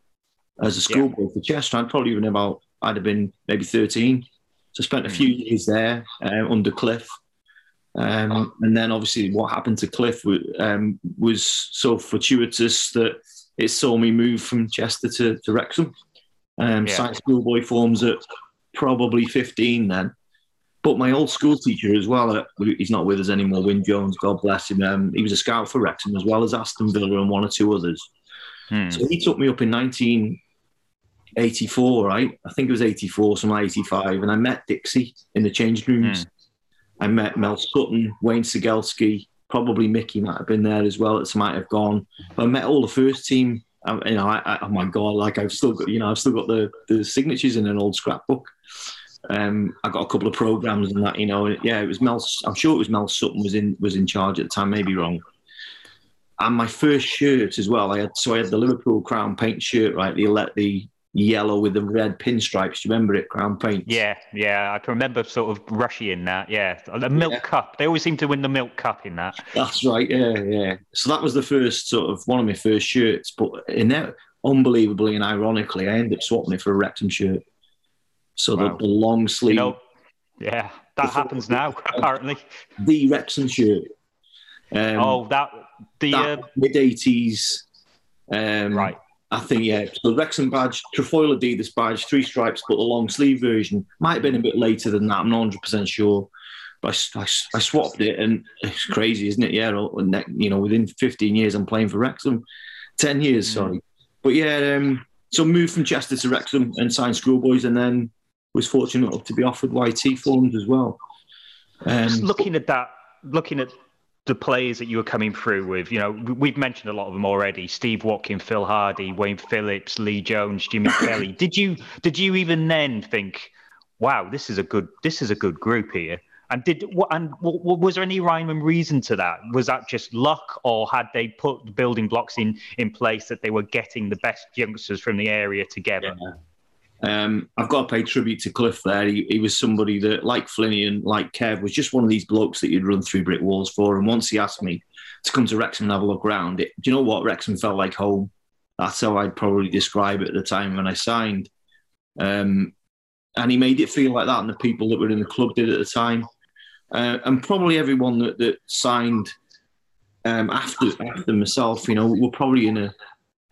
as a schoolboy for Chester. I'd probably been about, I'd have been maybe thirteen. So I spent a few years there uh, under Cliff, um, and then obviously what happened to Cliff was, um, was so fortuitous that it saw me move from Chester to, to Wrexham. Um, Yeah. Signed schoolboy forms at probably fifteen then. But my old school teacher as well, uh, he's not with us anymore, Wyn Jones, God bless him. Um, he was a scout for Wrexham as well as Aston Villa and one or two others. Hmm. So he took me up in 1984, right? I think it was 84, something like 85. And I met Dixie in the change rooms. I met Mel Sutton, Wayne Cegielski, probably Mickey might have been there as well. It might have gone. But I met all the first team. Um, you know, I, I, oh my God, like I've still got, you know, I've still got the, the signatures in an old scrapbook. Um, I got a couple of programs and that, you know, yeah, it was Mel. I'm sure it was Mel Sutton was in was in charge at the time, maybe wrong. And my first shirt as well, I had so I had the Liverpool Crown Paint shirt, right? The let the yellow with the red pinstripes. Do you remember it? Crown Paint. Yeah, yeah, I can remember sort of Rushy in that. Yeah, the milk Yeah. cup. They always seem to win the milk cup in that. That's right. Yeah, yeah. So that was the first sort of one of my first shirts. But in that, unbelievably and ironically, I ended up swapping it for a Wrexham shirt. So Wow. the, the long sleeve, You know, yeah, that happens now <laughs> apparently. the Wrexham shirt. Um, oh, that the uh, mid eighties. Um, right. I think yeah. So the Wrexham badge, Trefoil Adidas badge, three stripes, but the long sleeve version might have been a bit later than that. I'm not 100 percent sure, but I swapped it, and it's crazy, isn't it? Yeah, or- and that- you know, within 15 years, I'm playing for Wrexham. 10 years, Mm. sorry, but yeah. Um, so moved from Chester to Wrexham and signed Schoolboys, and then was fortunate enough to be offered YT forms as well. Um, Just looking at that, looking at the players that you were coming through with, you know, we- we've mentioned a lot of them already: Steve Watkin, Phil Hardy, Wayne Phillips, Lee Jones, Jimmy <coughs> Kelly. Did you did you even then think, "Wow, this is a good this is a good group here"? And did and wa- wa- was there any rhyme and reason to that? Was that just luck, or had they put the building blocks in in place that they were getting the best youngsters from the area together? Um, I've got to pay tribute to Cliff there. He, he was somebody that, like Flinian, like Kev, was just one of these blokes that you'd run through brick walls for. And once he asked me to come to Wrexham and have a look around, it, do you know what? Wrexham felt like home. That's how I'd probably describe it at the time when I signed. Um, and he made it feel like that, and the people that were in the club did at the time. Uh, and probably everyone that, that signed um, after after myself, you know, were probably in a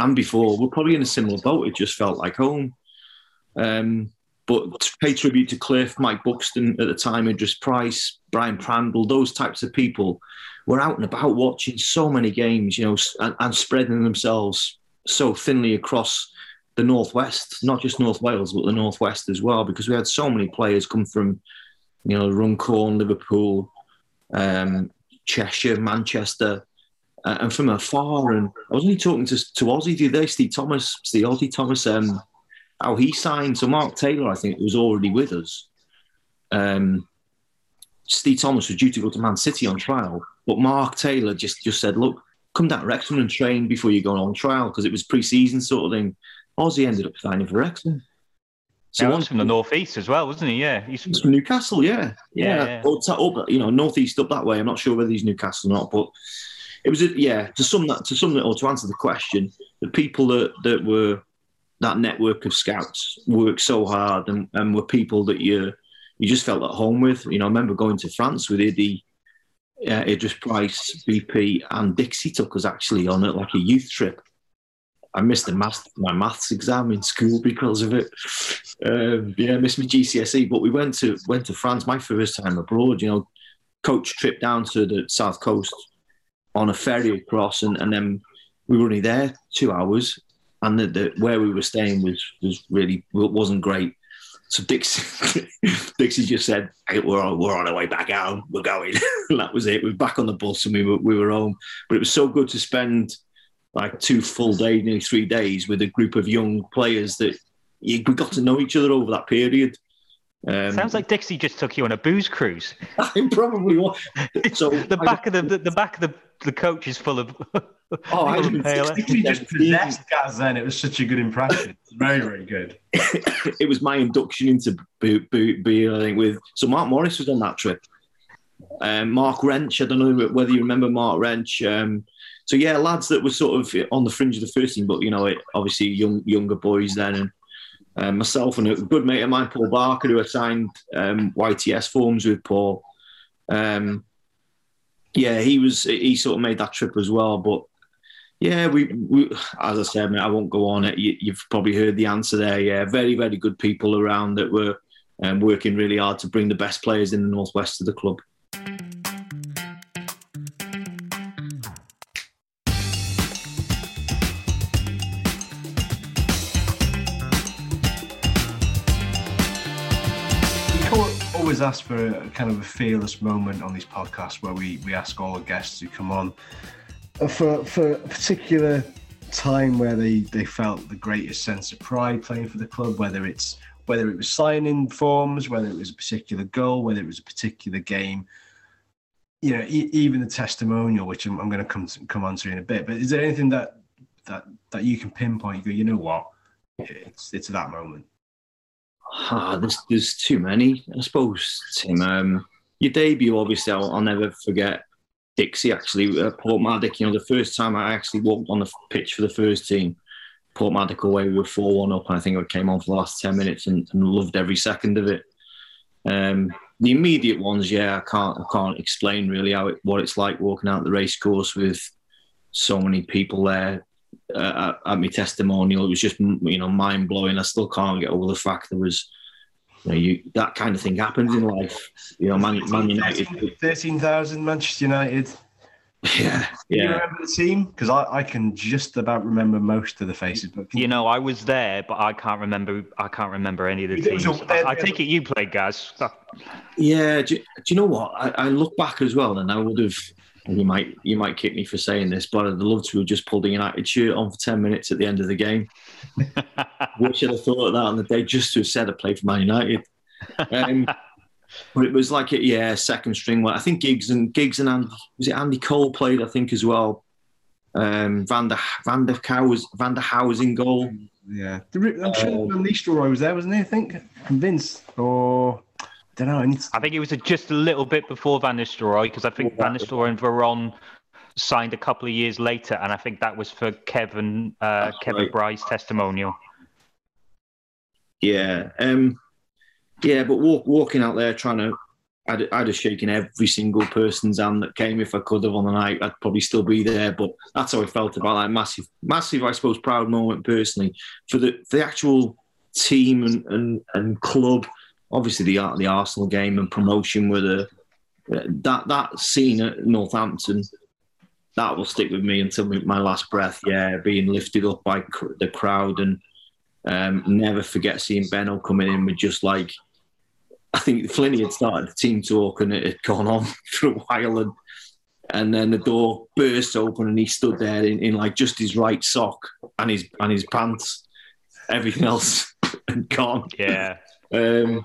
and before we're probably in a similar boat. It just felt like home. Um, but to pay tribute to Cliff, Mike Buxton at the time, Idris Price, Brian Prandle, those types of people were out and about watching so many games, you know, and, and spreading themselves so thinly across the northwest, not just North Wales, but the northwest as well, because we had so many players come from, you know, Runcorn, Liverpool, um, Cheshire, Manchester, uh, and from afar. And I was only talking to to Ozzy the other day, Steve Thomas, Steve Ozzy Thomas, um, how he signed. So Mark Taylor, I think, was already with us. Um, Steve Thomas was due to go to Man City on trial, but Mark Taylor just just said, "Look, come down to Wrexham and train before you go on trial," because it was pre-season sort of thing. Ozzy ended up signing for Wrexham. So Yeah, one's from the northeast as well, wasn't he? Yeah, he's He's from Newcastle, yeah, Yeah, yeah. yeah. Up, to- up, you know, northeast up that way. I'm not sure whether he's Newcastle or not, but it was, a, yeah. To sum that, to sum that, or to answer the question, the people that that were that network of scouts worked so hard and, and were people that you you just felt at home with. You know, I remember going to France with Eddie, uh, Idris Price, BP, and Dixie took us actually on it like a youth trip. I missed the math, my maths exam in school because of it. Um, yeah, I missed my GCSE, but we went to went to France. My first time abroad. You know, coach trip down to the south coast on a ferry across, and, and then we were only there two hours, and the, the where we were staying was was really wasn't great. So Dixie, <laughs> Dixie just said, hey, "We're on, we're on our way back home. We're going." <laughs> and that was it. We were back on the bus and we were we were home. But it was so good to spend like two full days, nearly three days, with a group of young players that you, we got to know each other over that period. Um, sounds like Dixie just took you on a booze cruise. <laughs> I probably was. So The I- back of the, the the back of the, the coach is full of. <laughs> Oh, I full of was paler. He just possessed Gaz then. It was such a good impression. Very, very good. <coughs> it was my induction into B, B, B, I think with so Mark Morris was on that trip. Um, Mark Wrench, I don't know whether you remember Mark Wrench. Um, so yeah, lads that were sort of on the fringe of the first team, but you know, it, obviously young younger boys then, and um, myself and a good mate of mine, Paul Barker, who had signed um, YTS forms with Paul. Um, yeah, he was he sort of made that trip as well, but yeah, we, we as I said, mate, I won't go on it. You, you've probably heard the answer there. Yeah, very, very good people around that were um, working really hard to bring the best players in the northwest to the club. Always ask for a kind of a fearless moment on these podcasts where we, we ask all the guests who come on for, for a particular time where they, they felt the greatest sense of pride playing for the club, whether it's whether it was signing forms, whether it was a particular goal, whether it was a particular game. You know, e- even the testimonial, which I'm, I'm going to come to, come on to in a bit. But is there anything that that that you can pinpoint? You go, you know what? It's it's that moment. Ah, there's, there's too many, I suppose, Tim. Um, your debut, obviously, I'll, I'll never forget. Dixie, actually, uh, Porthmadog, you know, the first time I actually walked on the pitch for the first team, Porthmadog away, we were 4 1 up, and I think I came on for the last 10 minutes and, and loved every second of it. Um, the immediate ones, yeah, I can't, I can't explain really how it, what it's like walking out the race course with so many people there uh, at, at my testimonial. It was just you know mind blowing. I still can't get over the fact there was you know, you, that kind of thing happens in life. You know, Man, Man United. 13,000 Manchester United. <laughs> Yeah, Do you yeah. remember the team? Because I, I can just about remember most of the faces. But You know, I was there, but I can't remember. I can't remember any of the There was teams. a- I, I take it you played, guys. Yeah, do, do you know what? I, I look back as well, and I would have. You might you might kick me for saying this, but I'd love to have just pulled a United shirt on for ten minutes at the end of the game. <laughs> Wish I'd have thought of that on the day, just to have said I played for Man United. Um, <laughs> but it was like, a, yeah, second string. Well, I think Giggs and Giggs and Andy, was it Andy Cole played? I think as well. Um, Van der Van der Gouw Van der in goal. yeah, I'm sure Uh, Van Nistelrooy was there, wasn't he? I think convinced or I don't know. I to, I think it was just a little bit before Van Nistelrooy because I think Van Nistelrooy and Veron signed a couple of years later, and I think that was for Kevin uh, Kevin right. Bryce testimonial. Yeah, um, yeah, but walk, walking out there trying to, I'd, I'd have shaken every single person's hand that came if I could have on the night. I'd probably still be there, but that's how I felt about that massive, massive, I suppose, proud moment personally for the for the actual team and and, and club. Obviously, the the Arsenal game and promotion were the that that scene at Northampton. That will stick with me until my last breath. Yeah, being lifted up by cr- the crowd and um, never forget seeing Benno coming in with just like I think Flinney had started the team talk and it had gone on <laughs> for a while and and then the door burst open and he stood there in, in like just his right sock and his and his pants. Everything else <laughs> had gone. Yeah, <laughs> Um,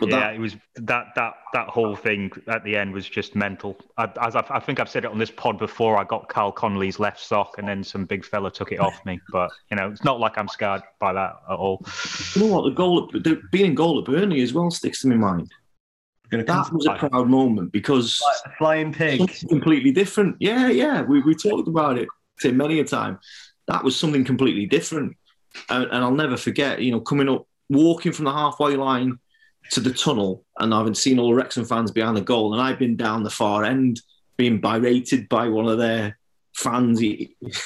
But yeah, that it was that that that whole thing at the end was just mental. I, as I've, I think I've said it on this pod before. I got Karl Connolly's left sock, and then some big fella took it off me. But you know, it's not like I'm scarred by that at all. you know what the goal, at, the, being in goal at Burnley as well sticks to my mind. Gonna That was a proud moment because to flying pig. completely different. Yeah, yeah, we we talked about it Tim, many a time. That was something completely different, and, and I'll never forget. You know, coming up, walking from the halfway line to the tunnel, and I've seen all the Wrexham fans behind the goal, and I've been down the far end, being berated by one of their fans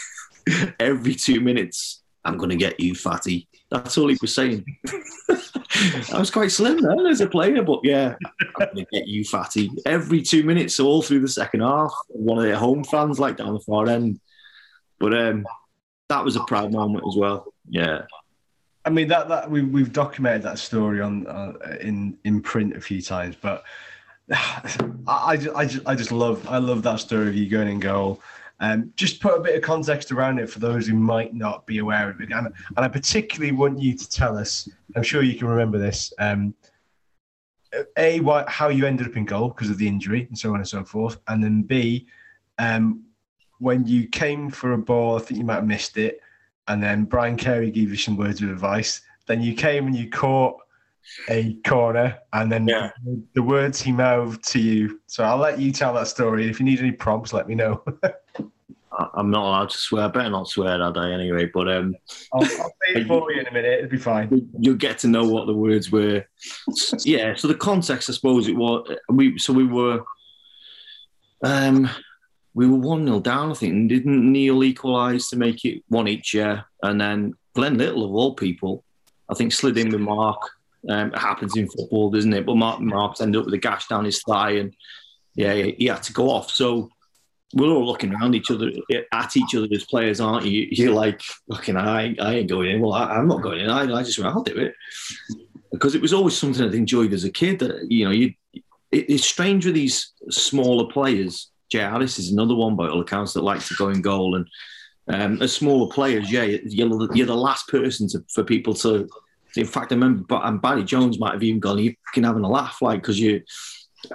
<laughs> every two minutes. I'm going to get you, fatty. That's all he was saying. <laughs> I was quite slim then as a player, but yeah, I'm going to get you, fatty. Every two minutes, all through the second half. One of their home fans, like down the far end. But um, that was a proud moment as well. Yeah. I mean that that we we've documented that story on uh, in in print a few times, but <sighs> I I just, I just love I love that story of you going in goal. Um, just put a bit of context around it for those who might not be aware of it, and, and I particularly want you to tell us. I'm sure you can remember this. Um, a why, how you ended up in goal because of the injury and so on and so forth, and then B, um, when you came for a ball, I think you might have missed it, and then Brian Carey gave you some words of advice. Then you came and you caught a corner, and then Yeah. the words he mouthed to you. So I'll let you tell that story. If you need any prompts, let me know. <laughs> I'm not allowed to swear. I better not swear that day anyway. But um, I'll, I'll say it for you in a minute. It'll be fine. you'll get to know what the words were. Yeah. So the context, I suppose, it was we. So we were, um, we were one 0 down. I think, and didn't Neil equalise to make it one each? Yeah, and then Glenn Little of all people, I think slid in with Mark. Um, it happens in football, doesn't it? But Mark Marks ended up with a gash down his thigh, and yeah, he had to go off. So we're all looking around each other at each other as players, aren't you? <laughs> You're like, fucking, I, I ain't going in. Well, I, I'm not going in. I, I just went, I'll do it because it was always something I'd enjoyed as a kid. That you know, you it, it's strange with these smaller players. Jay Harris is another one by all accounts that likes to go in goal, and um, as smaller players, yeah, you're, the- you're the last person to, for people to. In fact, I remember, and Barry Jones might have even gone, "You can having a laugh," like because you.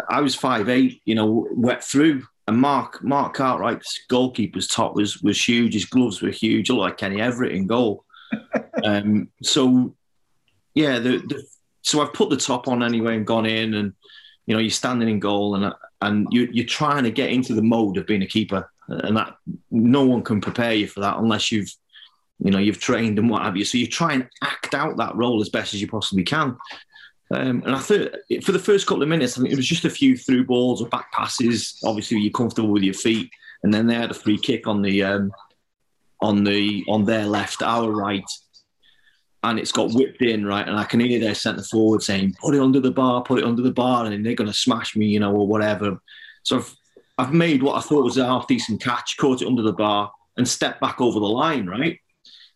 I was five eight, you know, wet through, and Mark Mark Cartwright's goalkeeper's top was was huge. His gloves were huge, like Kenny Everett in goal. <laughs> um, so yeah, the, the so I've put the top on anyway and gone in, and you know you're standing in goal, and and you, you're trying to get into the mode of being a keeper, and that no one can prepare you for that unless you've you know you've trained and what have you. So you try and act out that role as best as you possibly can. Um, and I thought for the first couple of minutes, I mean, it was just a few through balls or back passes. Obviously, you're comfortable with your feet, and then they had a free kick on the um, on the on their left, our right, and it's got whipped in right, and I can hear their centre forward saying, "Put it under the bar, put it under the bar," and they're going to smash me, you know, or whatever. So I've, I've made what I thought was a half decent catch, caught it under the bar, and stepped back over the line, right.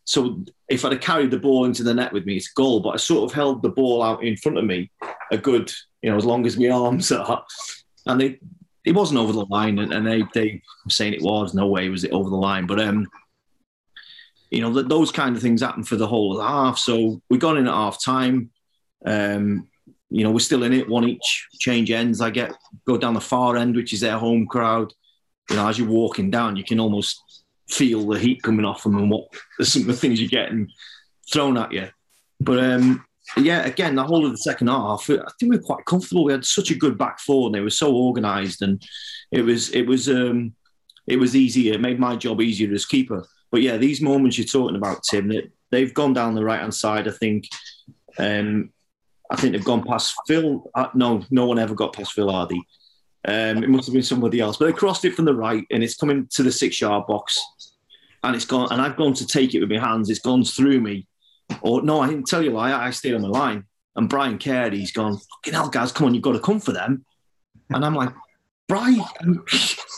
So if I'd have carried the ball into the net with me, it's goal. But I sort of held the ball out in front of me a good, you know, as long as my arms are, and they. It wasn't over the line, and, and they they saying it was. No way was it over the line, but um, you know, that those kind of things happen for the whole of the half. So we got in at half time. Um, you know, we're still in it, one each, change ends. I get go down the far end, which is their home crowd. You know, as you're walking down, you can almost feel the heat coming off them and what some <laughs> of the things you're getting thrown at you. But um, yeah, again, the whole of the second half, I think we were quite comfortable. We had such a good back four, and they were so organised, and it was it was um, it was easier. It made my job easier as keeper. But yeah, these moments you're talking about, Tim, that they've gone down the right hand side. I think, um, I think they've gone past Phil. Uh, no, no one ever got past Phil Hardy. Um, it must have been somebody else, but they crossed it from the right, and it's coming to the six-yard box, and it's gone. And I've gone to take it with my hands. It's gone through me. Or no, I didn't tell you lie. I stayed on the line, and Brian Carey's gone. Fucking hell, guys, come on, you've got to come for them. And I'm like, Brian. <laughs>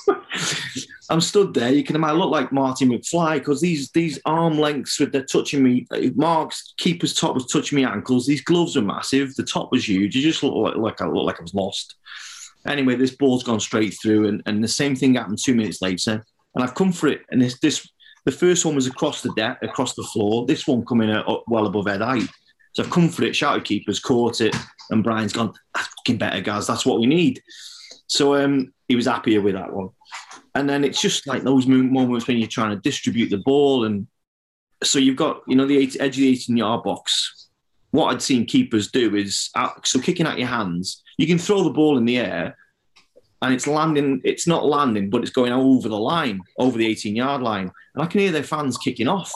<laughs> I'm stood there. You can imagine I look like Marty McFly because these these arm lengths with they're touching me. Mark's keeper's top was touching me ankles. These gloves were massive. The top was huge. You just look like, like I look like I was lost. Anyway, this ball's gone straight through, and, and the same thing happened two minutes later. And I've come for it. And this this the first one was across the deck, across the floor. This one coming up well above head height. So I've come for it, shouted keepers, caught it, and Brian's gone, That's fucking better, guys. That's what we need. So um, he was happier with that one. And then it's just like those moments when you're trying to distribute the ball. And so you've got, you know, the edge of the 18 yard box. What I'd seen keepers do is, uh, so kicking out your hands, you can throw the ball in the air and it's landing, it's not landing, but it's going over the line, over the 18 yard line. And I can hear their fans kicking off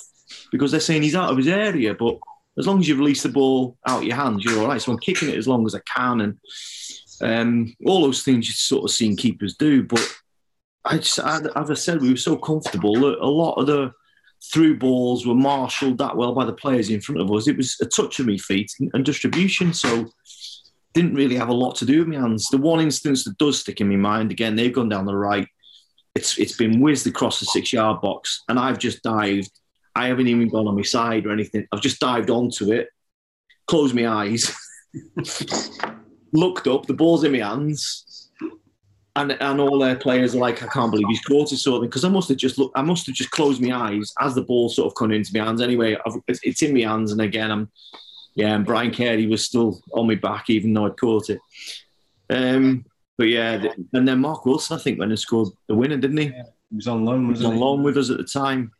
because they're saying he's out of his area. But as long as you release the ball out your hands, you're all right. So I'm kicking it as long as I can. And um, all those things you sort of seen keepers do. But I just, I, as I said, we were so comfortable that a lot of the through balls were marshalled that well by the players in front of us. It was a touch of me feet and distribution. So didn't really have a lot to do with my hands. The one instance that does stick in my mind, again, they've gone down the right. It's it's been whizzed across the six yard box, and I've just dived. I haven't even gone on my side or anything. I've just dived onto it, closed my eyes, <laughs> looked up, the ball's in my hands, and and all their players are like, I can't believe he's caught it sort of because I must have just looked, I must have just closed my eyes as the ball sort of come into my hands. Anyway, I've, it's, in my hands, and again, I'm yeah, and Brian Carey was still on my back even though I'd caught it. Um, but yeah, and then Mark Wilson, I think, went and scored the winner, didn't he? He was on loan, He was on he? loan with us at the time.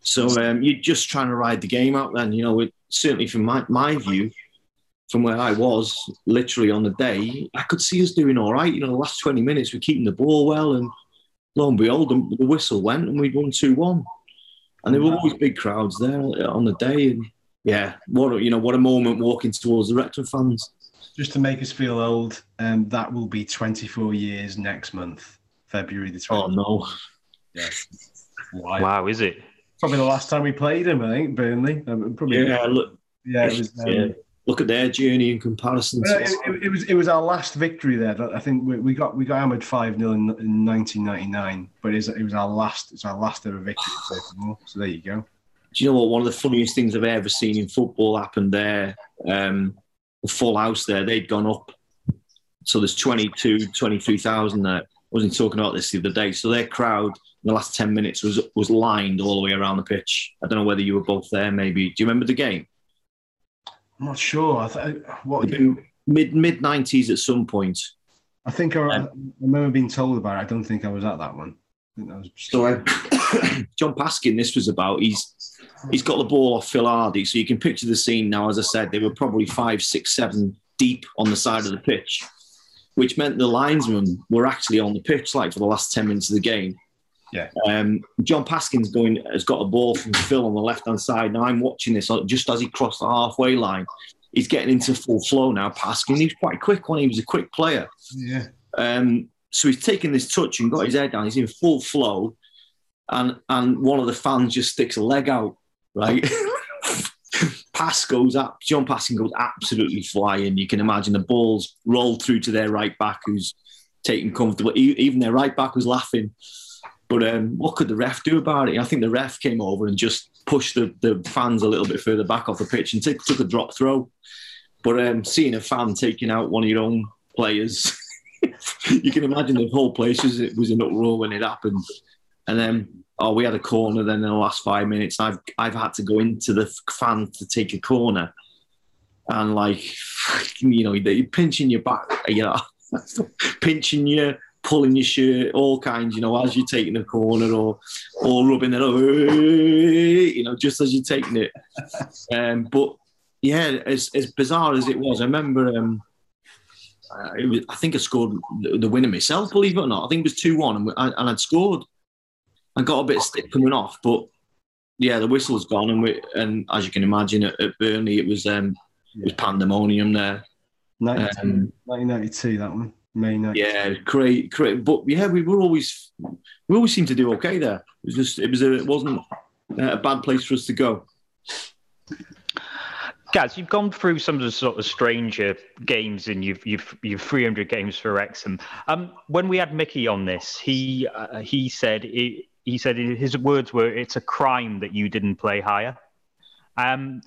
So um, you're just trying to ride the game out then. You know, it, certainly from my, my view, from where I was, literally on the day, I could see us doing all right. You know, the last 20 minutes, we're keeping the ball well. And lo and behold, the, the whistle went and we'd won 2 1. And there were always big crowds there on the day. And yeah, what a, you know, what a moment walking towards the Wrexham fans. Just to make us feel old, um, that will be 24 years next month, February the 20th. Oh, no. Yeah. Wow. Wow, is it? Probably the last time we played him, I think, Burnley. Um, probably, Yeah, look, yeah, it was. Um, yeah. Look at their journey in comparison. Well, to it, it- it was it was our last victory there. I think we, we got we got hammered five 0 in, in 1999, but it was, it was our last it's our last ever victory. So there you go. Do you know what? One of the funniest things I've ever seen in football happened there. Um, the full house there, they'd gone up. So there's 22, 23,000 there. I wasn't talking about this the other day. So their crowd in the last 10 minutes was was lined all the way around the pitch. I don't know whether you were both there, maybe. Do you remember the game? I'm not sure. I, th- what It'd mid mid 90s at some point. I think I, I remember being told about it. I don't think I was at that one. I think that was So uh, <coughs> John Paskin, this was about. He's he's got the ball off Phil Hardy, so you can picture the scene now. As I said, they were probably five, six, seven deep on the side of the pitch, which meant the linesmen were actually on the pitch like for the last ten minutes of the game. Yeah. Um, John Paskin's going has got a ball from Phil on the left hand side. Now I'm watching this uh, just as he crossed the halfway line. He's getting into full flow now. Paskin—he's was quite quick when he was a quick player. yeah. Um, so he's taken this touch and got his head down. He's in full flow, and and one of the fans just sticks a leg out. Right, <laughs> pass goes up. John Paskin goes absolutely flying. You can imagine the balls rolled through to their right back, who's taking comfortable. Even their right back was laughing. But um, what could the ref do about it? I think the ref came over and just pushed the, the fans a little bit further back off the pitch and took took a drop throw. But um, seeing a fan taking out one of your own players, <laughs> you can imagine the whole place was, it was an uproar when it happened. And then, oh, we had a corner then in the last five minutes. I've, I've had to go into the fan to take a corner. And like, <laughs> you know, they're pinching your back, you know, <laughs> pinching you, pulling your shirt, all kinds, you know, as you're taking a corner or, or rubbing it, up, you know, just as you're taking it. <laughs> Um, but yeah, as, as bizarre as it was, I remember um, uh, it was, I think I scored the, winner myself, believe it or not. I think it was 2 1 and, I- and I'd scored. I got a bit of stick coming off, but yeah, the whistle's gone. And, we, and as you can imagine, at, at Burnley, it was, um, it was pandemonium there. 92, Um, 1992, that one. May 92. Yeah, great, great. But yeah, we were always, we always seemed to do okay there. It was just, it was, a, it wasn't a bad place for us to go. Gaz, you've gone through some of the sort of stranger games, and you've you've you've 300 games for Wrexham. Um, when we had Mickey on this, he uh, he said he, he said his words were, "It's a crime that you didn't play higher." Um,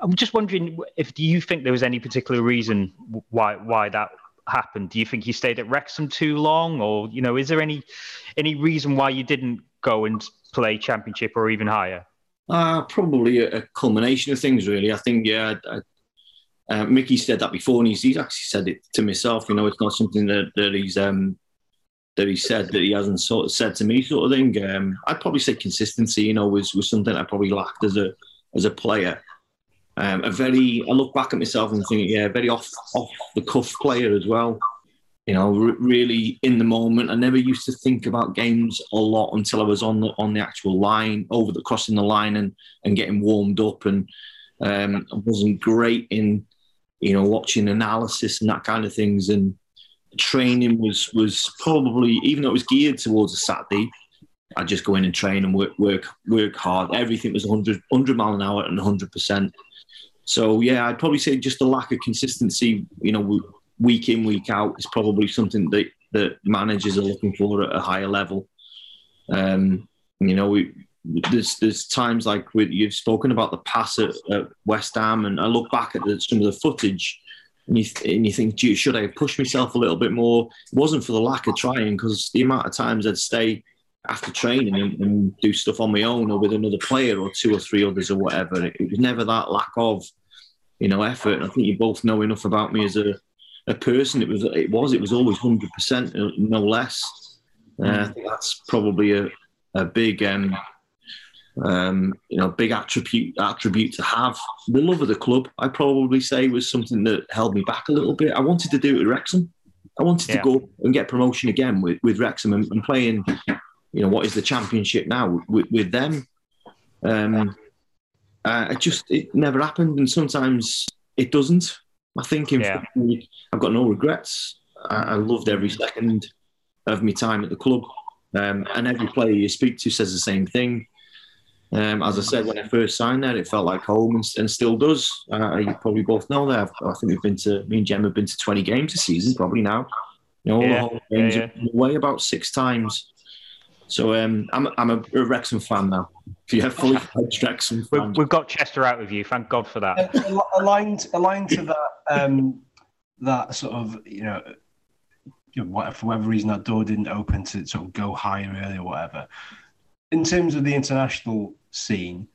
I'm just wondering if do you think there was any particular reason why why that happened? Do you think you stayed at Wrexham too long, or you know, is there any any reason why you didn't go and play Championship or even higher? Uh, probably a, a culmination of things, really. I think, yeah, I, uh, Mickey said that before, and he's, he's actually said it to myself. You know, it's not something that, that he's um, that he said that he hasn't sort of said to me, sort of thing. Um, I'd probably say consistency. You know, was was something I probably lacked as a as a player. Um, a very, I look back at myself and think, yeah, very off off the cuff player as well. You know, really in the moment. I never used to think about games a lot until I was on the on the actual line, over the crossing the line, and and getting warmed up. And um, I wasn't great in, you know, watching analysis and that kind of things. And training was was probably, even though it was geared towards a Saturday, I'd just go in and train and work work work hard. Everything was 100, 100 mile an hour and 100 percent. So yeah, I'd probably say just the lack of consistency, you know, week in week out is probably something that that managers are looking for at a higher level. Um, you know, we there's there's times like with, you've spoken about the pass at, at West Ham, and I look back at the, some of the footage, and you th- and you think, should I have pushed myself a little bit more? It wasn't for the lack of trying, because the amount of times I'd stay after training and, and, do stuff on my own or with another player or two or three others or whatever. It, it, was never that lack of, you know, effort. And I think you both know enough about me as a, a person. It was, it was, it was always hundred percent, uh, no less. Uh, I think that's probably a, a big, um, um, you know, big attribute attribute to have. The love of the club, I probably say, was something that held me back a little bit. I wanted to do it with Wrexham. I wanted yeah. to go and get promotion again with, with Wrexham and, and playing you know, what is the championship now with, with them? Um, uh, it just it never happened, and sometimes it doesn't. I think in yeah. I've got no regrets. I, I, loved every second of my time at the club, um, and every player you speak to says the same thing. Um, as I said when I first signed there, it felt like home and, and still does. Uh, you probably both know that. i think we've been to me and Jem have been to twenty games this season, probably now. You know, all yeah, the whole games yeah, yeah. away about six times. So um, I'm, I'm a, a Wrexham fan now. If you have fully <laughs> fledged Wrexham fan. We've got Chester out with you. Thank God for that. Uh, aligned, aligned to that, um, that sort of, you know, you know, for whatever reason that door didn't open to sort of go higher early or whatever. In terms of the international scene,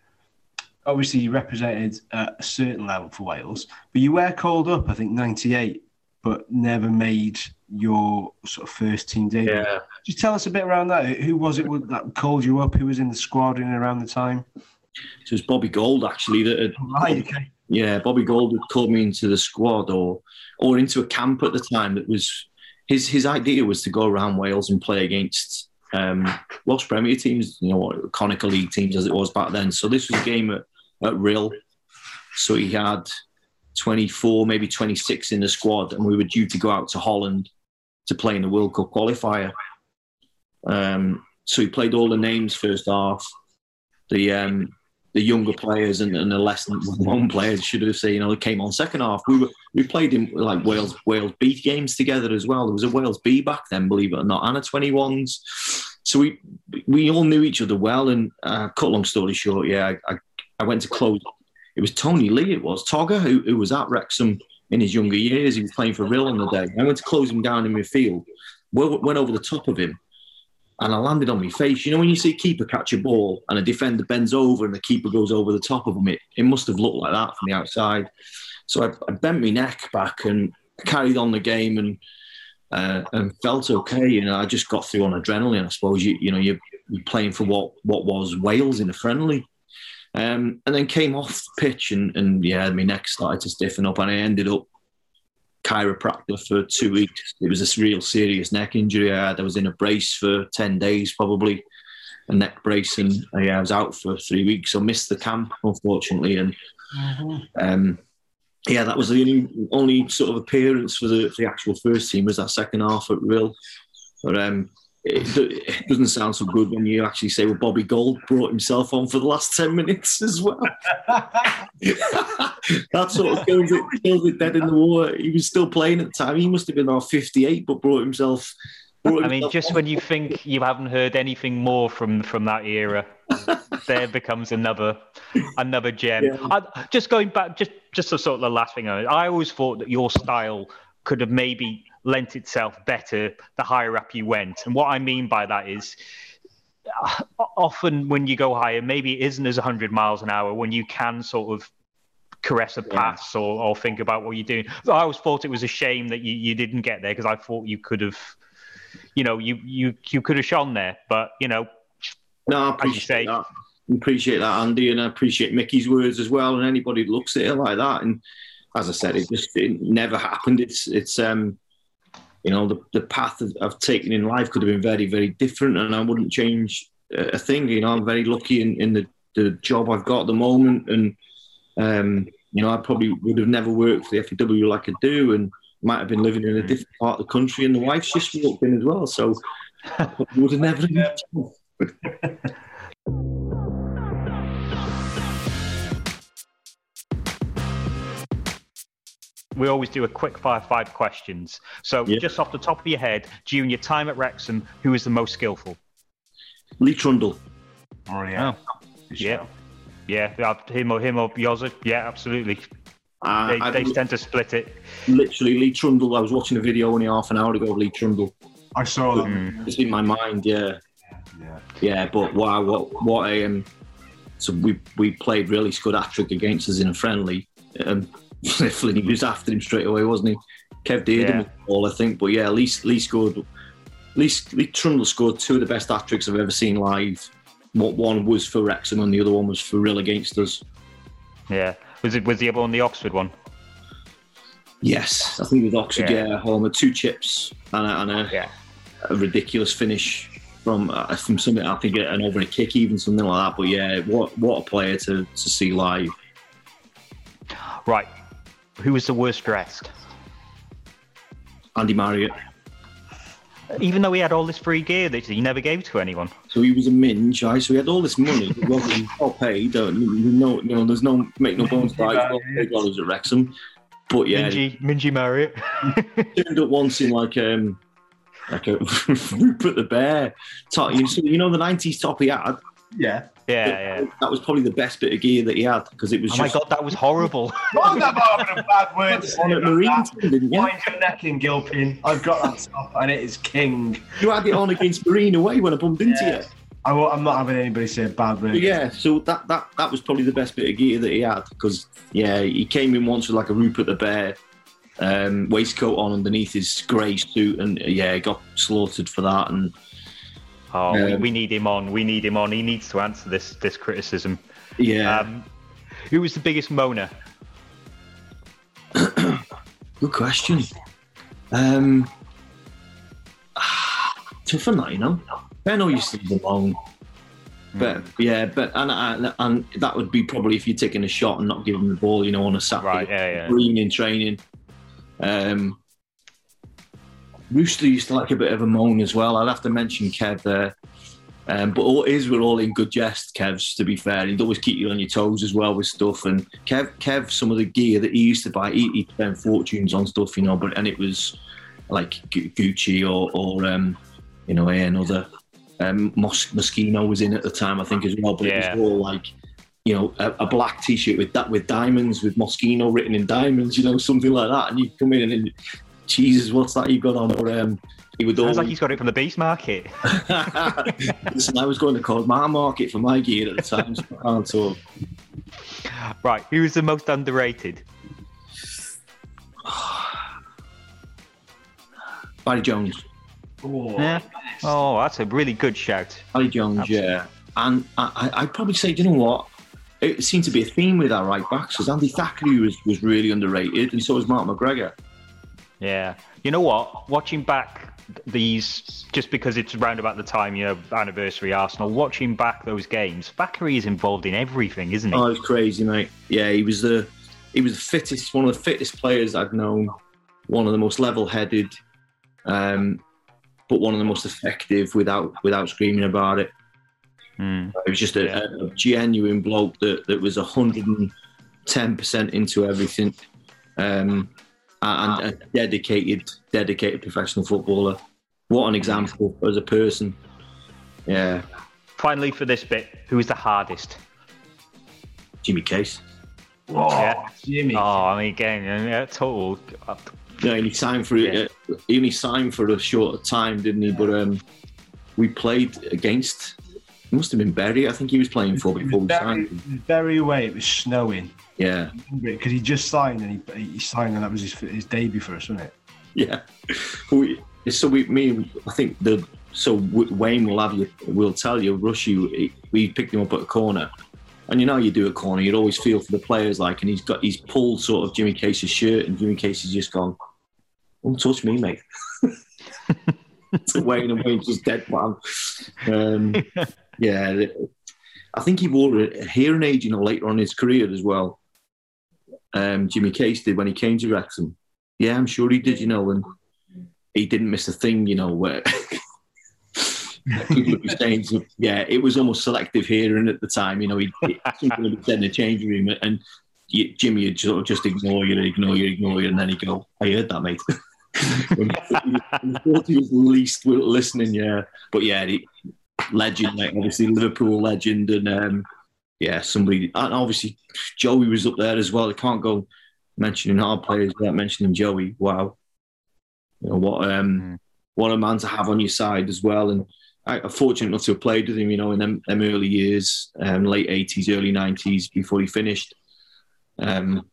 obviously you represented a certain level for Wales, but you were called up, I think, 98, but never made your sort of first team debut. Yeah. Just tell us a bit around that. Who was it that called you up? Who was in the squad in around the time? So it was Bobby Gould actually that had, right, okay. yeah, Bobby Gould had called me into the squad or or into a camp at the time that was his his idea was to go around Wales and play against um, Welsh Premier teams, you know, Konica League teams as it was back then. So this was a game at, at Rhyl. So he had 24, maybe 26 in the squad, and we were due to go out to Holland to play in the World Cup qualifier. Um, so we played all the names first half. The um, the younger players and, and the less than one players should have said, you know, they came on second half. We were we played in like Wales Wales B games together as well. There was a Wales B back then, believe it or not, and a 21s. So we we all knew each other well. And uh, cut long story short, yeah, I, I went to close. It was Tony Lee. It was Togger who, who was at Wrexham in his younger years. He was playing for Rhyl on the day. I went to close him down in midfield, went over the top of him, and I landed on my face. You know, when you see a keeper catch a ball and a defender bends over and the keeper goes over the top of him, it, it must have looked like that from the outside. So I, I bent my neck back and carried on the game and uh, and felt okay. You know, I just got through on adrenaline. I suppose you you know you're, you're playing for what what was Wales in a friendly. Um, and then came off the pitch and, and yeah, my neck started to stiffen up and I ended up chiropractor for two weeks. It was a real serious neck injury I had. I was in a brace for 10 days, probably a neck brace, and yeah, I was out for three weeks. So missed the camp, unfortunately. And mm-hmm. um, yeah, that was the only, only sort of appearance for the, for the actual first team was that second half at Rhyl. But um, it, it, doesn't sound so good when you actually say, well, Bobby Gould brought himself on for the last 10 minutes as well. <laughs> that sort of killed it, kills it dead in the water. He was still playing at the time. He must have been about 58, but brought himself. Brought I mean, just on. when you think you haven't heard anything more from, from that era, there becomes another another gem. Yeah. I, just going back, just just a sort of the last thing. I always thought that your style could have maybe lent itself better the higher up you went. And what I mean by that is uh, often when you go higher, maybe it isn't as 100 miles an hour when you can sort of caress a pass or, or think about what you're doing. I always thought it was a shame that you, you didn't get there because I thought you could have, you know, you you you could have shone there, but you know, No, I appreciate that. Appreciate that, Andy, and I appreciate Mickey's words as well. And anybody looks at it like that, and as I said, it just it never happened. It's it's um, you know, the the path I've taken in life could have been very very different, and I wouldn't change a thing. You know, I'm very lucky in, in the the job I've got at the moment, and um, you know, I probably would have never worked for the FAW like I do, and might have been living in a different part of the country, and the wife's just walked in as well, so <laughs> would have never. <laughs> <laughs> we always do a quick fire five questions. So Yeah. just off the top of your head, during your time at Wrexham, who is the most skillful? Lee Trundle. Oh, yeah. Good Yeah. shout. Yeah, uh, him or him or Yoza. Yeah, absolutely. Uh, They, I- they tend to split it. literally Lee Trundle. I was watching a video only half an hour ago of Lee Trundle. I saw that. Mm. It's in my mind, yeah, Yeah. yeah. But wow, what what a um. So we we played really good hat trick against us in a friendly. Um, <laughs> Flinney was after him straight away, wasn't he? Kev Dearden Yeah. all I think, but yeah, at least Lee scored. Lee, Lee Trundle scored two of the best hat tricks I've ever seen live. One was for Wrexham and the other one was for Rhyl against us. Yeah. Was it was the other one the Oxford one? Yes, I think with Oxford, Yeah. yeah, Homer, two chips and a, and a, Yeah. a ridiculous finish from uh, from something I think an over a kick, even something like that. But yeah, what what a player to, to see live. Right. Who was the worst dressed? Andy Marriott. Even though he had all this free gear that he never gave to anyone. So he was a minge, right? So he had all this money. He wasn't <laughs> well paid. Uh, no, no, there's no make no bones about it. Well paid while at Wrexham. But yeah, Mingy, Mingy Marriott. <laughs> turned up once in like um like a <laughs> Rupert the Bear. Top, you, so you know the '90s top he had. Yeah. Yeah, yeah. That was probably the best bit of gear that he had because it was Oh my god, that was horrible. <laughs> What about a bad word on at Marine that? team, didn't you? Wind your neck in, Gilpin. I've got that top, and it is king. You had it on against Marine away when I bumped into Yeah. you. I will, I'm not having anybody say bad word. But yeah, so that, that that was probably the best bit of gear that he had because yeah, he came in once with like a Rupert the Bear um, waistcoat on underneath his grey suit, and uh, yeah, got slaughtered for that. And Oh, we, Um, we need him on. We need him on. He needs to answer this this criticism. yeah, Um, who was the biggest moaner? <clears throat> good question. Um, <sighs> tough one, that, you know. Benno used to be alone. But yeah, but and, and and that would be probably if you're taking a shot and not giving the ball, you know, on a Saturday. Right, yeah, yeah. green in training. Um, Rooster used to like a bit of a moan as well. I'd have to mention Kev there. Um, but all his were all in good jest, Kev's, to be fair. He'd always keep you on your toes as well with stuff. And Kev, Kev some of the gear that he used to buy, he, he'd spend fortunes on stuff, you know, but and it was like Gucci or, or um, you know, another. Um, Mos- Moschino was in at the time, I think, as well. But Yeah. it was all like you know, a, a black T-shirt with that with diamonds, with Moschino written in diamonds, you know, something like that. And you come in and, Jesus, what's that you've got on? Or um, he would Sounds always. like he's got it from the beast market. <laughs> <laughs> Listen, I was going to call my market for my gear at the time, so I can't talk. Right, who was the most underrated? <sighs> Barry Jones. Yeah. Oh, that's a really good shout. Barry Jones, Absolutely. yeah. And I, I- I'd probably say, you know what? It seemed to be a theme with our right backs because Andy Thackeray was, was really underrated, and so was Mark McGregor. Yeah. You know what? Watching back these, just because it's around about the time, you know, anniversary Arsenal, watching back those games, Thackeray is involved in everything, isn't he? Oh, it's crazy, mate. Yeah, he was the he was the fittest, one of the fittest players I've known. One of the most level-headed, um, but one of the most effective without without screaming about it. Hmm. It was just a, Yeah. a, genuine bloke that, that was hundred and ten percent into everything, um, and a dedicated, dedicated professional footballer. What an example as a person. Yeah, Finally, for this bit, who is the hardest? Jimmy Case. Whoa, Yeah. Jimmy. Oh, I mean, again, yeah, total. Yeah, he signed for Yeah. uh, he only signed for a short time, didn't he? But um, we played against It must have been Bury. I think he was playing for before was we very, signed it him. was very away. It was snowing Yeah, because he just signed and he, he signed and that was his, his debut for us, wasn't it? yeah. We, so we, me, I think the so Wayne will have you, will tell you, rush you. We picked him up at a corner, and you know you do a corner, you'd always feel for the players like, and he's got he's pulled sort of Jimmy Case's shirt, and Jimmy Case has just gone, "Don't touch me, mate." <laughs> to Wayne and Wayne's just dead man. Um, <laughs> yeah, I think he wore a hearing aid, you know, later on in his career as well. Um, Jimmy Case did when he came to Wrexham. Yeah, I'm sure he did, you know, and he didn't miss a thing, you know, where <laughs> people be saying, yeah, it was almost selective hearing at the time, you know, he, he would be in the changing room and you, Jimmy would sort of just ignore you, ignore you, ignore you, and then he'd go, I heard that, mate. <laughs> He was least listening, yeah. But yeah, he, legend, like obviously Liverpool legend, and um, yeah, somebody, and obviously Joey was up there as well. I can't go mentioning our players without mentioning Joey. Wow, you know what um, Mm. what a man to have on your side as well. And I, I'm fortunate enough to have played with him, you know, in them, them early years, um, late eighties, early nineties, before he finished. Um,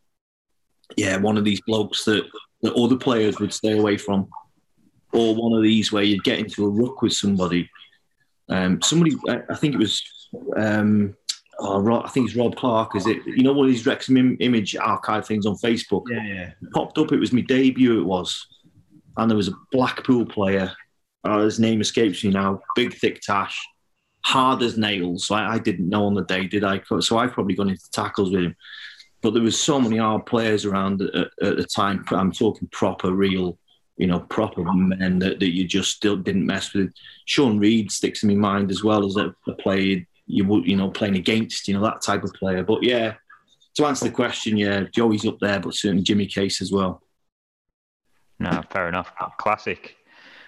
yeah, one of these blokes that, that other players would stay away from, or one of these where you'd get into a ruck with somebody. Um, somebody, I, I think it was, um, oh, Rob, I think it's Rob Clark. Is it? You know, one of these Wrexham Im- image archive things on Facebook Yeah, yeah. It popped up. It was my debut. It was, and there was a Blackpool player. Uh, his name escapes me now. Big, thick tash, hard as nails. I, I didn't know on the day, did I? So I've probably gone into tackles with him. But there was so many hard players around at, at the time. I'm talking proper, real, you know, proper men that, that you just still didn't mess with. Shaun Reid sticks in my mind as well as a, a player you would, you know, playing against, you know, that type of player. But yeah, to answer the question, yeah, Joey's up there, but certainly Jimmy Case as well. No, fair enough. Classic,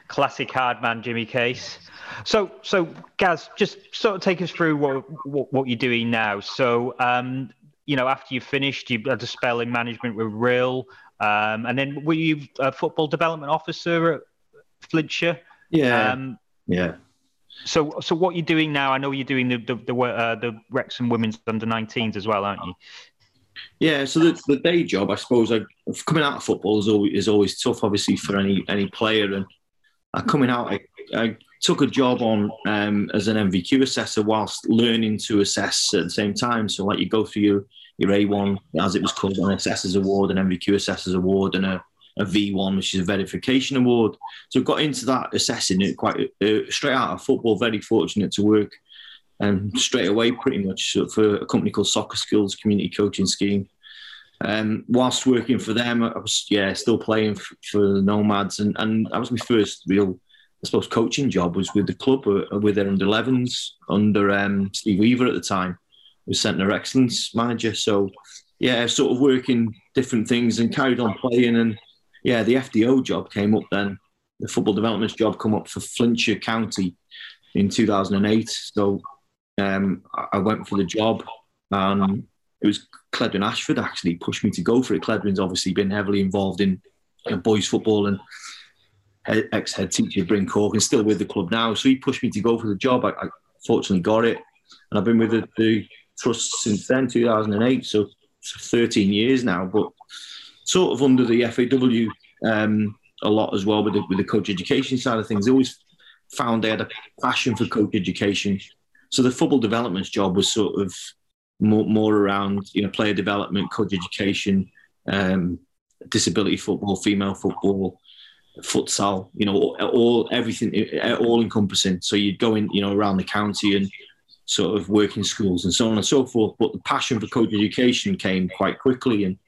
classic hard man, Jimmy Case. So, so Gaz, just sort of take us through what what, what you're doing now. So, um, you know, after you finished, you had a spell in management with Rhyl, um, and then were you a football development officer at Flintshire? Yeah, Um, yeah. So, so what you're doing now? I know you're doing the the the, uh, the Wrexham women's under 19s as well, aren't you? Yeah, so the, the day job, I suppose, I, coming out of football is always, is always tough, obviously, for any any player. And coming out, I, I took a job on um, as an NVQ assessor whilst learning to assess at the same time. So, like, you go through your, your A1, as it was called, an assessor's award, an NVQ assessor's award, and a, a V1, which is a verification award. So, got into that assessing it quite uh, straight out of football. Very fortunate to work um, straight away, pretty much, for a company called Soccer Skills Community Coaching Scheme. Um, whilst working for them, I was yeah still playing f- for the Nomads, and, and that was my first real, I suppose, coaching job was with the club uh, with their under 11s under um, Steve Weaver at the time, was Centre Excellence manager. So yeah, sort of working different things and carried on playing, and yeah, the FDO job came up then. The football development job come up for Flintshire County in 2008. So um, I- went for the job. Um, it was Cledwyn Ashford actually pushed me to go for it. Cledwyn's obviously been heavily involved in you know, boys football and ex head teacher Bryn Cork and still with the club now. So he pushed me to go for the job. I, I fortunately got it, and I've been with the, the trust since then, 2008. So, so 13 years now, but sort of under the FAW um, a lot as well with the, with the coach education side of things. I always found they had a passion for coach education. So the football development job was sort of more, more around you know player development, coach education, um, disability football, female football, futsal. You know, all, everything, all encompassing. So you'd go in, you know, around the county and sort of work in schools and so on and so forth. But the passion for coach education came quite quickly, and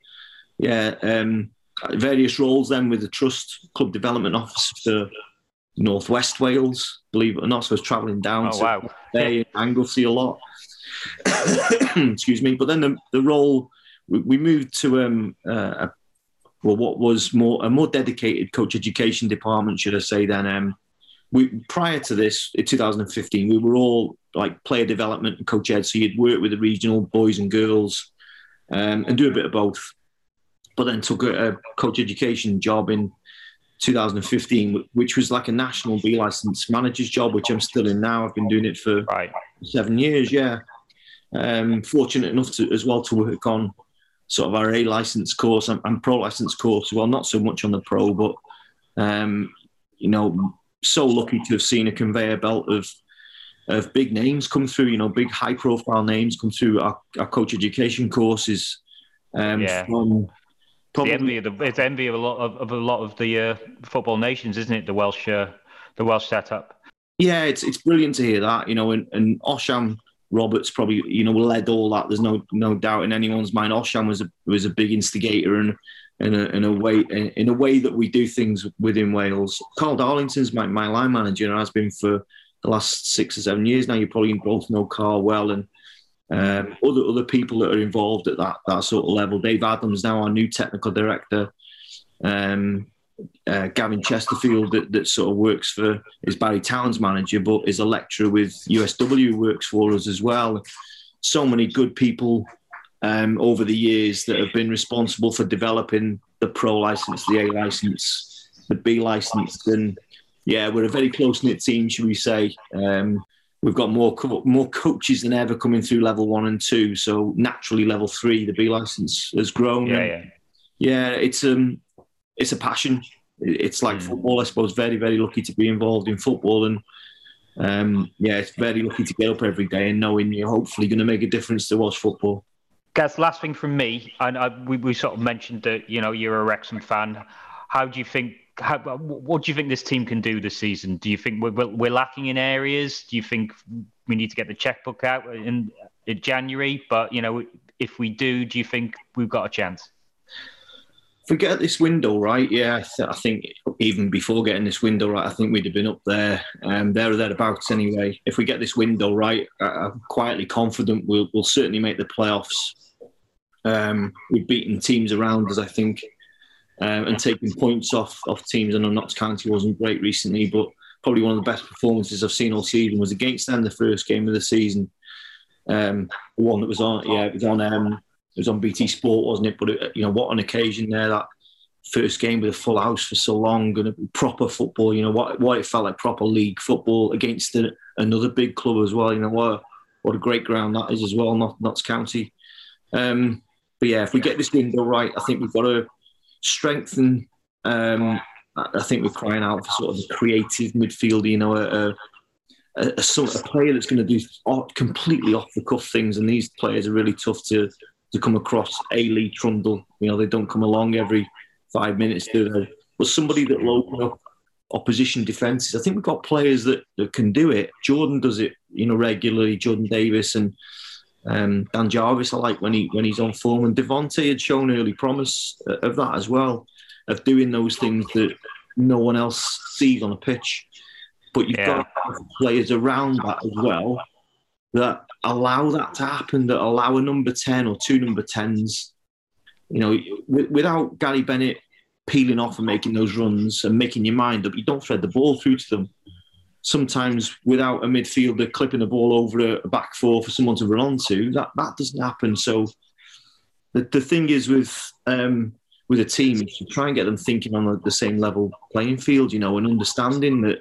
yeah, um, various roles then with the trust club development officer for Northwest Wales. Believe it or not, so I was travelling down Oh to wow! Bay and Anglesey a lot. <coughs> Excuse me. But then the, the role we, we moved to um uh, a, well what was more a more dedicated coach education department, should I say? Then um we prior to this in 2015 we were all like player development and coach ed. So you'd work with the regional boys and girls um, and do a bit of both. But then took a, a coach education job in 2015, which was like a national B license manager's job, which I'm still in now. I've been doing it for Right. seven years. Yeah, um, fortunate enough to as well to work on sort of our A license course and, and pro license course. Well, not so much on the pro, but um, you know, so lucky to have seen a conveyor belt of of big names come through. You know, big high profile names come through our, our coach education courses. Um, Yeah. From It's the envy of the, it's envy of a lot of, of a lot of the uh, football nations, isn't it? The Welsh, uh, the Welsh setup. Yeah, it's it's brilliant to hear that, you know, and, and Osian Roberts probably, you know, led all that. There's no no doubt in anyone's mind. Osham was a was a big instigator and in a, in a way in, in a way that we do things within Wales. Carl Darlington's my, my line manager and has been for the last six or seven years now. You probably both know Carl well and um, other other people that are involved at that that sort of level. Dave Adams now our new technical director. Um, uh, Gavin Chesterfield that, that sort of works for is Barry Town's manager, but is a lecturer with USW works for us as well. So many good people um, over the years that have been responsible for developing the pro license, the A license, the B license, and yeah, we're a very close knit team, should we say? Um, we've got more co- more coaches than ever coming through level one and two, so naturally level three, the B license has grown. Yeah, yeah. yeah, it's um, it's a passion. It's like Mm. football, I suppose. Very, very lucky to be involved in football, and um, yeah, it's very lucky to get up every day and knowing you're hopefully going to make a difference to Welsh football. Gaz, last thing from me, and I, we, we sort of mentioned that you know you're a Wrexham fan. How do you think? How, what do you think this team can do this season? Do you think we're, we're lacking in areas? Do you think we need to get the checkbook out in, in January? But you know, if we do, do you think we've got a chance? If we get this window right, yeah, I, th- I think even before getting this window right, I think we'd have been up there, um, there or thereabouts anyway. If we get this window right, I'm quietly confident we'll, we'll certainly make the playoffs. Um, we've beaten teams around us, I think, um, and taking points off off teams. I know Notts County wasn't great recently, but probably one of the best performances I've seen all season was against them the first game of the season. Um, the one that was on, yeah, it was on. Um, it was on BT Sport, wasn't it? But it, you know what an occasion there that first game with a full house for so long and proper football. You know what what it felt like proper league football against a, another big club as well. You know what what a great ground that is as well, not Notts County. Um, but yeah, if we get this window right, I think we've got to strengthen. Um, I think we're crying out for sort of a creative midfielder. You know, a, a, a, a sort of player that's going to do completely off the cuff things. And these players are really tough to to come across. A Lee Trundle, you know, they don't come along every five minutes, do they? But somebody that will open up opposition defences. I think we've got players that, that can do it. Jordan does it, you know, regularly. Jordan Davis and um, Dan Jarvis, I like when he when he's on form. And Devontae had shown early promise uh, of that as well, of doing those things that no one else sees on a pitch. But you've Yeah. got players around that as well that allow that to happen, that allow a number 10 or two number 10s. You know, wi- without Gary Bennett peeling off and making those runs and making your mind up, you don't thread the ball through to them. Sometimes without a midfielder clipping the ball over a, back four for someone to run onto, that, that doesn't happen. So the, the thing is with um, with a team is to try and get them thinking on the, same level playing field, you know, and understanding that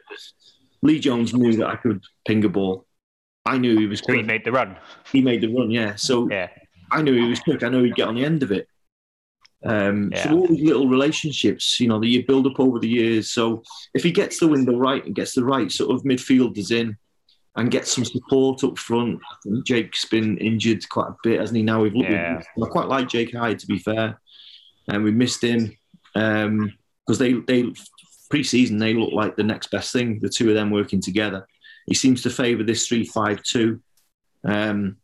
Lee Jones knew that I could ping a ball. I knew he was So he made the run. He made the run, yeah. So Yeah. I knew he was quick. I know he'd get on the end of it. Um, Yeah. So all these little relationships, you know, that you build up over the years. So if he gets the window right and gets the right sort of midfielders in and gets some support up front, I think Jake's been injured quite a bit, hasn't he? Now we've looked. Yeah. I quite like Jake Hyde, to be fair, and we missed him because they they pre-season they look like the next best thing. The two of them working together. He seems to favour this three-five-two. Um,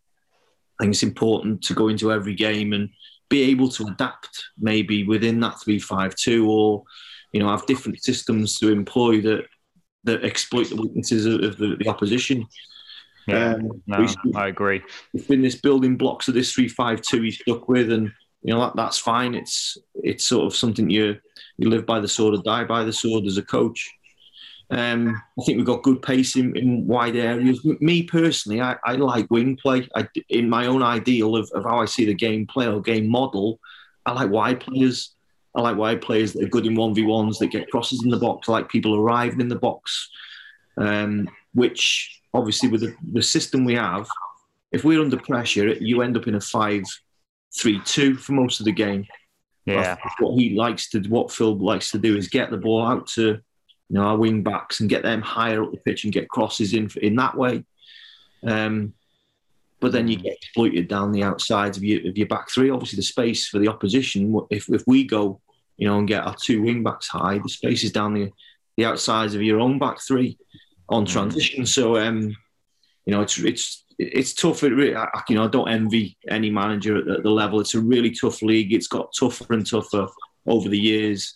I think it's important to go into every game and be able to adapt maybe within that three-five-two, or you know have different systems to employ that that exploit the weaknesses of, of the, the opposition. Yeah. Um, No, I agree. it's been this building blocks of this three five two he's stuck with, and you know that, that's fine. It's it's sort of something you you live by the sword or die by the sword as a coach. Um, I think we've got good pace in, in wide areas. M- Me personally, I, I like wing play. I, in my own ideal of, of how I see the game play or game model, I like wide players. I like wide players that are good in one v ones that get crosses in the box. I like people arriving in the box, um, which obviously with the, the system we have, if we're under pressure, you end up in a five-three-two for most of the game. Yeah. What he likes to, what Phil likes to do is get the ball out to, you know, our wing backs and get them higher up the pitch and get crosses in in that way. Um, but then you get exploited down the outsides of your, of your back three. Obviously, the space for the opposition, if, if we go, you know, and get our two wing backs high, the space is down the, the outsides of your own back three on transition. So, um, you know, it's it's it's tough. It really, I, you know, I don't envy any manager at the, the level. It's a really tough league. It's got tougher and tougher over the years,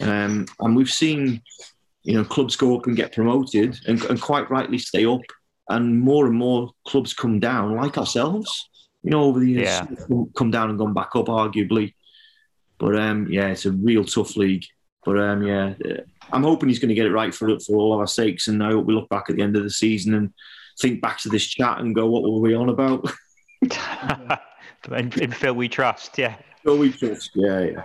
um, and we've seen, you know, clubs go up and get promoted, and, and quite rightly stay up and more and more clubs come down, like ourselves. You know, over the years, Yeah. come down and gone back up, arguably. But um, yeah, it's a real tough league. But um, yeah, uh, I'm hoping he's going to get it right for for all of our sakes. And I hope we look back at the end of the season and think back to this chat and go, "What were we on about?" <laughs> <laughs> in, in Phil, we trust. Yeah. Go we trust. Yeah, yeah.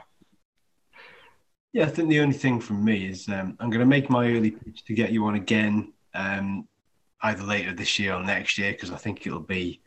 Yeah, I think the only thing from me is um, I'm going to make my early pitch to get you on again, um, either later this year or next year, because I think it'll be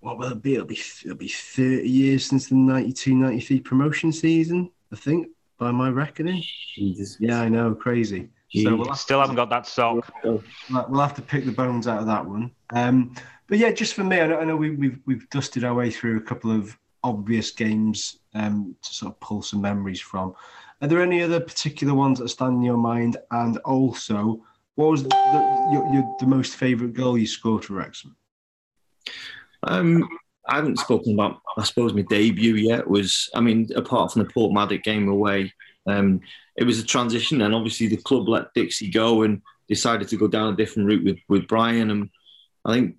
what will it be? It'll be it'll be 30 years since the 92-93 promotion season. I think by my reckoning. Jesus. Yeah, I know, crazy. So we'll have, Still haven't got that sock. we'll have to pick the bones out of that one. Um, but yeah, just for me, I know, I know we, we've we've dusted our way through a couple of obvious games um, to sort of pull some memories from. Are there any other particular ones that stand in your mind? And also, what was the, your, your, the most favourite goal you scored for Wrexham? Um, I haven't spoken about, I suppose, my debut yet. Was I mean, apart from the Porthmadog game away, um, it was a transition, and obviously the club let Dixie go and decided to go down a different route with with Brian. And I think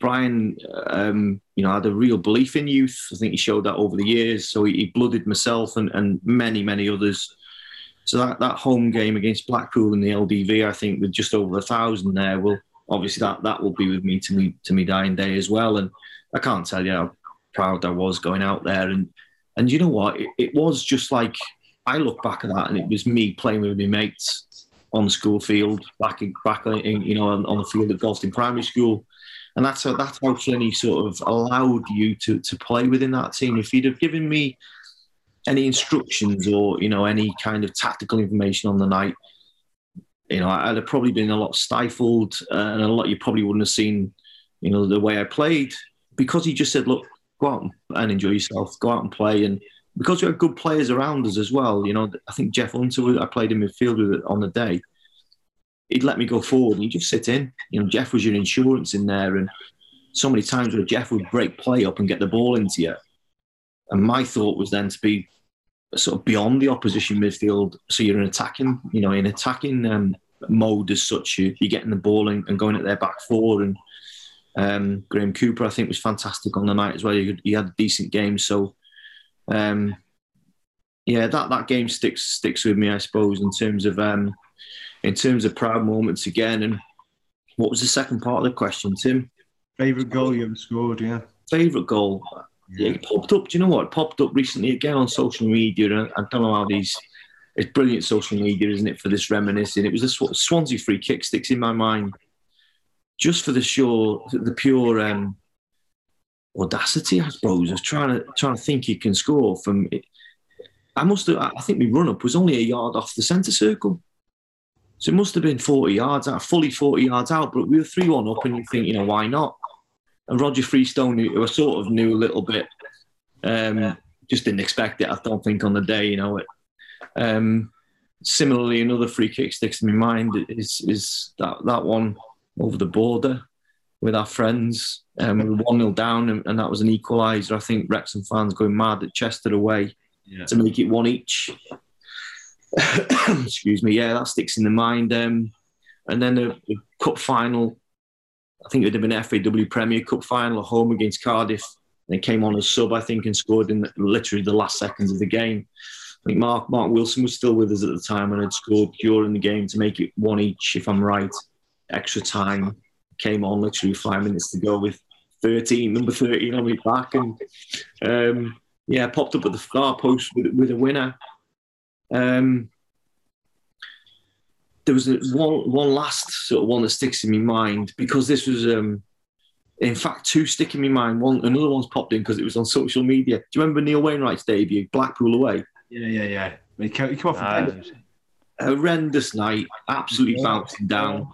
Brian, um, you know, had a real belief in youth. I think he showed that over the years. So he, he blooded myself and, and many many others. So that, that home game against Blackpool in the LDV, I think, with just over a thousand there, will obviously that that will be with me to me to me dying day as well. And I can't tell you how proud I was going out there. And and you know what? It, it was just like I look back at that, and it was me playing with my mates on the school field, back in, back in, you know on, on the field at Galston Primary School. And that's how that's how sort of allowed you to to play within that team. If he'd have given me any instructions or you know any kind of tactical information on the night, you know, I'd have probably been a lot stifled, uh, and a lot you probably wouldn't have seen, you know, the way I played because he just said, "Look, go out and enjoy yourself, go out and play." And because we had good players around us as well, you know, I think Jeff Hunter, I played in midfield with on the day. He'd let me go forward and you just sit in. You know, Jeff was your insurance in there, and so many times where Jeff would break play up and get the ball into you. And my thought was then to be sort of beyond the opposition midfield, so you're in attacking, you know, in attacking um, mode as such. You, you're getting the ball and, and going at their back four. And um, Graham Cooper, I think, was fantastic on the night as well. He, he had a decent game, so um, yeah, that, that game sticks sticks with me, I suppose, in terms of um, in terms of proud moments again. And what was the second part of the question, Tim? Favourite goal you ever scored? Yeah. Favorite goal? Yeah, it popped up. Do you know what? It popped up recently again on social media, and I don't know how these. It's brilliant social media, isn't it, for this reminiscing? It was a Sw- Swansea free kick sticks in my mind, just for the sure, the pure um, audacity, I suppose. I was trying to trying to think he can score from. I must have. I think my run up was only a yard off the centre circle, so it must have been forty yards out, fully forty yards out. But we were three one up, and you think, you know, why not? And Roger Freestone, who I sort of knew a little bit, um, just didn't expect it. I don't think on the day, you know. It, um, similarly, another free kick sticks in my mind is is that that one over the border with our friends. Um, we were one 0 down, and, and that was an equaliser. I think Wrexham fans going mad at Chester away Yeah. to make it one each. <coughs> Excuse me. Yeah, that sticks in the mind. Um, and then the, the cup final. I think it would have been FAW Premier Cup final at home against Cardiff. And came on as sub, I think, and scored in literally the last seconds of the game. I think Mark Mark Wilson was still with us at the time and had scored during the game to make it one each, if I'm right. Extra time came on literally five minutes to go with 13, number 13 on my back, and um, yeah, popped up at the far post with, with a winner. Um, there was a, one one last sort of one that sticks in my mind because this was um, in fact two stick in my mind. One another one's popped in because it was on social media. Do you remember Neil Wainwright's debut, Blackpool away? Yeah, yeah, yeah. He came, he came off Uh, bench. horrendous night, absolutely bouncing down.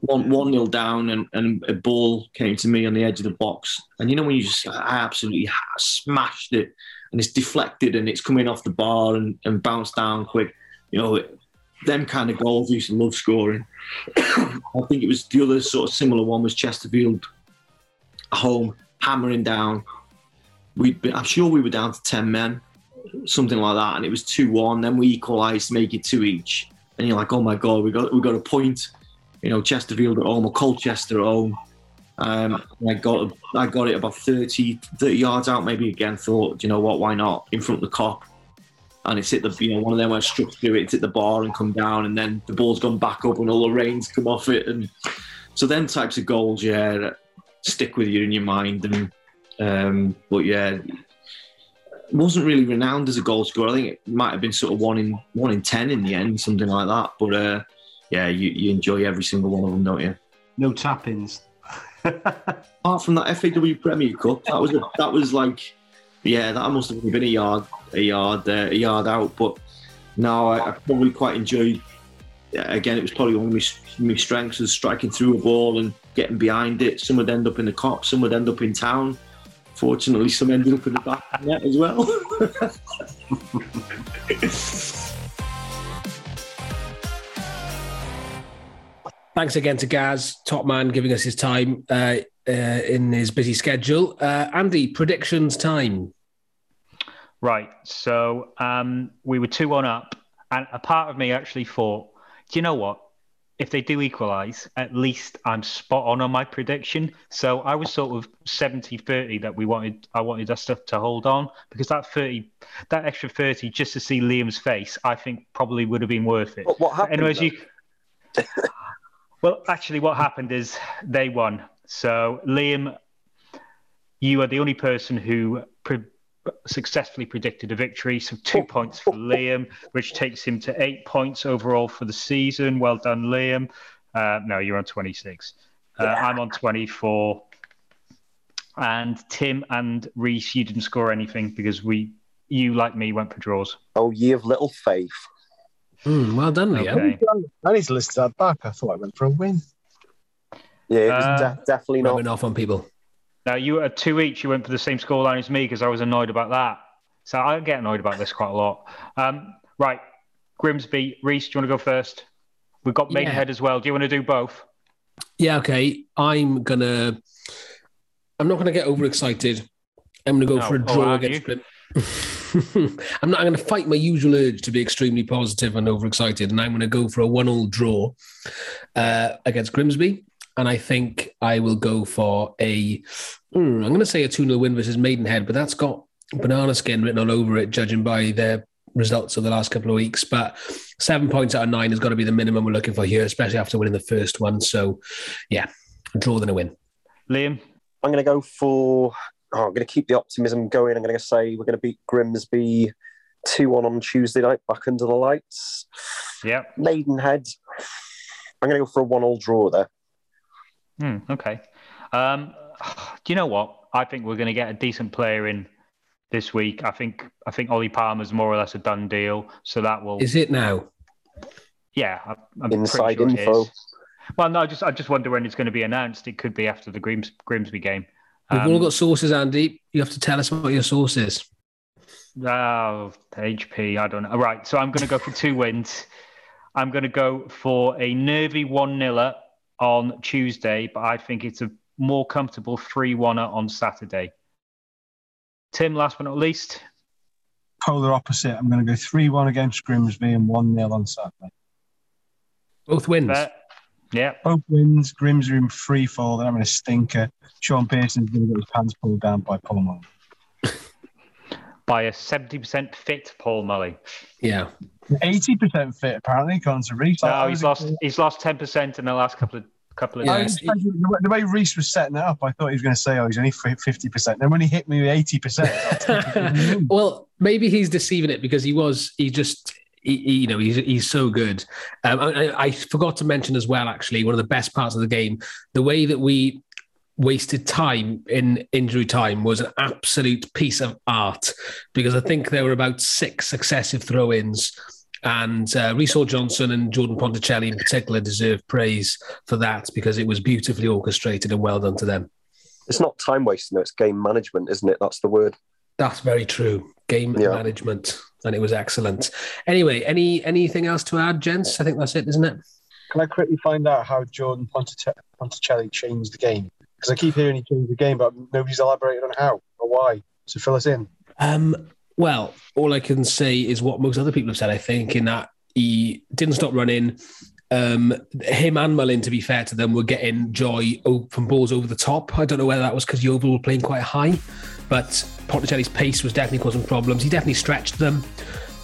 One one nil down, and, and a ball came to me on the edge of the box. And you know when you just I absolutely smashed it, and it's deflected, and it's coming off the bar and, and bounced down quick. You know, them kind of goals used to love scoring. <coughs> I think it was the other sort of similar one was Chesterfield home hammering down. We'd been, I'm sure we were down to ten men, something like that, and it was two one. Then we equalised make it two each, and you're like, oh my god, we got we got a point. You know, Chesterfield at home or Colchester at home. Um, I got I got it about 30, 30 yards out, maybe again. Thought, you know what, why not in front of the Kop? And it's hit the you know one of them where I struck through it, it's hit the bar and come down, and then the ball's gone back up and all the rains come off it, and so then types of goals, yeah, stick with you in your mind. And um, but yeah, wasn't really renowned as a goal scorer. I think it might have been sort of one in one in ten in the end, something like that. But uh, yeah, you, you enjoy every single one of them, don't you? No tap-ins. <laughs> Apart from that FAW Premier Cup, that was a, that was like, yeah, that must have been a yard, a yard, uh, a yard out. But now I, I probably quite enjoyed. Again, it was probably one of my, my strengths was striking through a ball and getting behind it. Some would end up in the Kop, some would end up in town. Fortunately, some ended up in the back net as well. <laughs> Thanks again to Gaz, top man, giving us his time uh, uh, in his busy schedule. Uh, Andy, predictions time. Right. So um, we were 2 1 up. And a part of me actually thought, do you know what? If they do equalise, at least I'm spot on on my prediction. So I was sort of 70 30 that we wanted, I wanted us to, to hold on because that 30, that extra 30 just to see Liam's face, I think probably would have been worth it. But what happened? Anyways, though? you. Well, actually, what happened is they won. So, Liam, you are the only person who pre- successfully predicted a victory. So, two points for Liam, which takes him to eight points overall for the season. Well done, Liam. Uh, no, you're on 26. Uh, I'm on 24. And Tim and Reese, you didn't score anything because we, you like me, went for draws. Oh, ye of little faith. Hmm, well done, Liam. Okay. I need to listen to that back. I thought I went for a win. Yeah, it was Uh, de- definitely not. Rubbing off on people. Now you were at two each. You went for the same scoreline as me because I was annoyed about that. So I get annoyed about this quite a lot. Um, right, Grimsby, Reese, do you want to go first? We've got Yeah. Maidenhead as well. Do you want to do both? Yeah, okay. I'm gonna. I'm not gonna get overexcited. I'm gonna go No. for a Oh, draw have against. <laughs> Grim- <laughs> I'm not. I'm gonna fight my usual urge to be extremely positive and overexcited, and I'm gonna go for a one-all draw uh, against Grimsby. And I think I will go for a. hmm, I'm gonna say a two 0 win versus Maidenhead, but that's got banana skin written all over it, judging by their results of the last couple of weeks. But seven points out of nine has got to be the minimum we're looking for here, especially after winning the first one. So, yeah, a draw than a win. Liam, I'm going to go for. Oh, I'm going to keep the optimism going. I'm going to say we're going to beat Grimsby 2 1 on Tuesday night, back under the lights. yeah. Maidenhead. I'm going to go for a 1 all draw there. Hmm, okay. Um, do you know what? I think we're going to get a decent player in this week. I think I think Ollie Palmer's more or less a done deal. So that will, Is it now? yeah. I- I'm pretty Inside sure it info. is. Well, no, I just I just wonder when it's going to be announced. It could be after the Grims, Grimsby game. We've Um, all got sources, Andy. You have to tell us what your source is. Oh, HP. I don't know. Right. So I'm going to go for two wins. I'm going to go for a nervy 1 0 on Tuesday, but I think it's a more comfortable 3 1 on Saturday. Tim, last but not least. Polar opposite. I'm going to go 3 1 against Grimsby and 1 0 on Saturday. Both wins. Fair. Yeah. Both wins. Grimsby in free fall. They're having a stinker. Shaun Pearson's going to get his pants pulled down by Paul Mullin. <laughs> By a 70% fit Paul Mully. Yeah. 80% fit, apparently, according to Reese. No, he's lost. He's lost 10% in the last couple of couple of Yeah. Days. was the way- the way Reese was setting it up, I thought he was going to say, "Oh, he's only fifty percent." Then when he hit me with eighty percent, <laughs> well, maybe he's deceiving it because he was. He just he, he, you know, he's he's so good. Um, I, I forgot to mention as well, actually, one of the best parts of the game, the way that we wasted time in injury time was an absolute piece of art because I think there were about six successive throw-ins. And uh, Reece Johnson and Jordan Ponticelli in particular deserve praise for that because it was beautifully orchestrated and well done to them. It's not time wasting, though, it's game management, isn't it? That's the word. That's very true. Game yeah. management, and it was excellent. Anyway, any anything else to add, gents? I think that's it, isn't it? Can I quickly find out how Jordan Ponticelli changed the game? Because I keep hearing he changed the game, but nobody's elaborated on how or why. So fill us in. Um, well, all I can say is what most other people have said. I think in that he didn't stop running. Um, him and Mullin, to be fair to them, were getting joy from balls over the top. I don't know whether that was because Yeovil were playing quite high, but Ponticelli's pace was definitely causing problems. He definitely stretched them.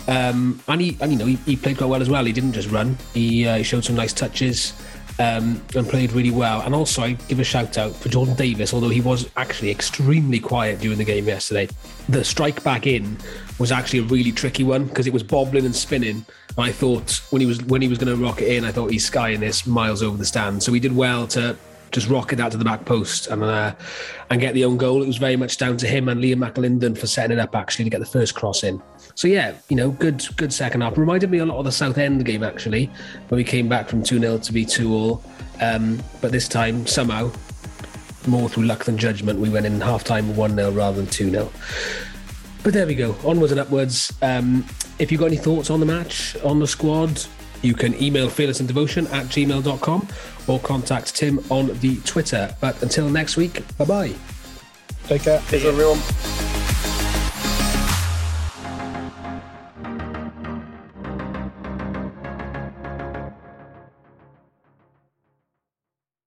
Um, and he, and, you know, he, he, played quite well as well. He didn't just run. He, uh, he showed some nice touches um, and played really well. And also, I give a shout out for Jordan Davies, although he was actually extremely quiet during the game yesterday. The strike back in was actually a really tricky one because it was bobbling and spinning. And I thought when he was when he was going to rock it in, I thought he's skying this miles over the stand. So he did well to just rock it out to the back post and uh, and get the own goal. It was very much down to him and Liam McAlinden for setting it up actually to get the first cross in. So yeah, you know, good good second half. Reminded me a lot of the Southend game actually, when we came back from 2 0 to be 2 all. Um, but this time, somehow, more through luck than judgment, we went in half time 1 0 rather than 2 0. But there we go, onwards and upwards. Um, if you've got any thoughts on the match, on the squad, you can email fearlessanddevotion at gmail.com or contact Tim on the Twitter. But until next week, bye bye. Take care. Everyone.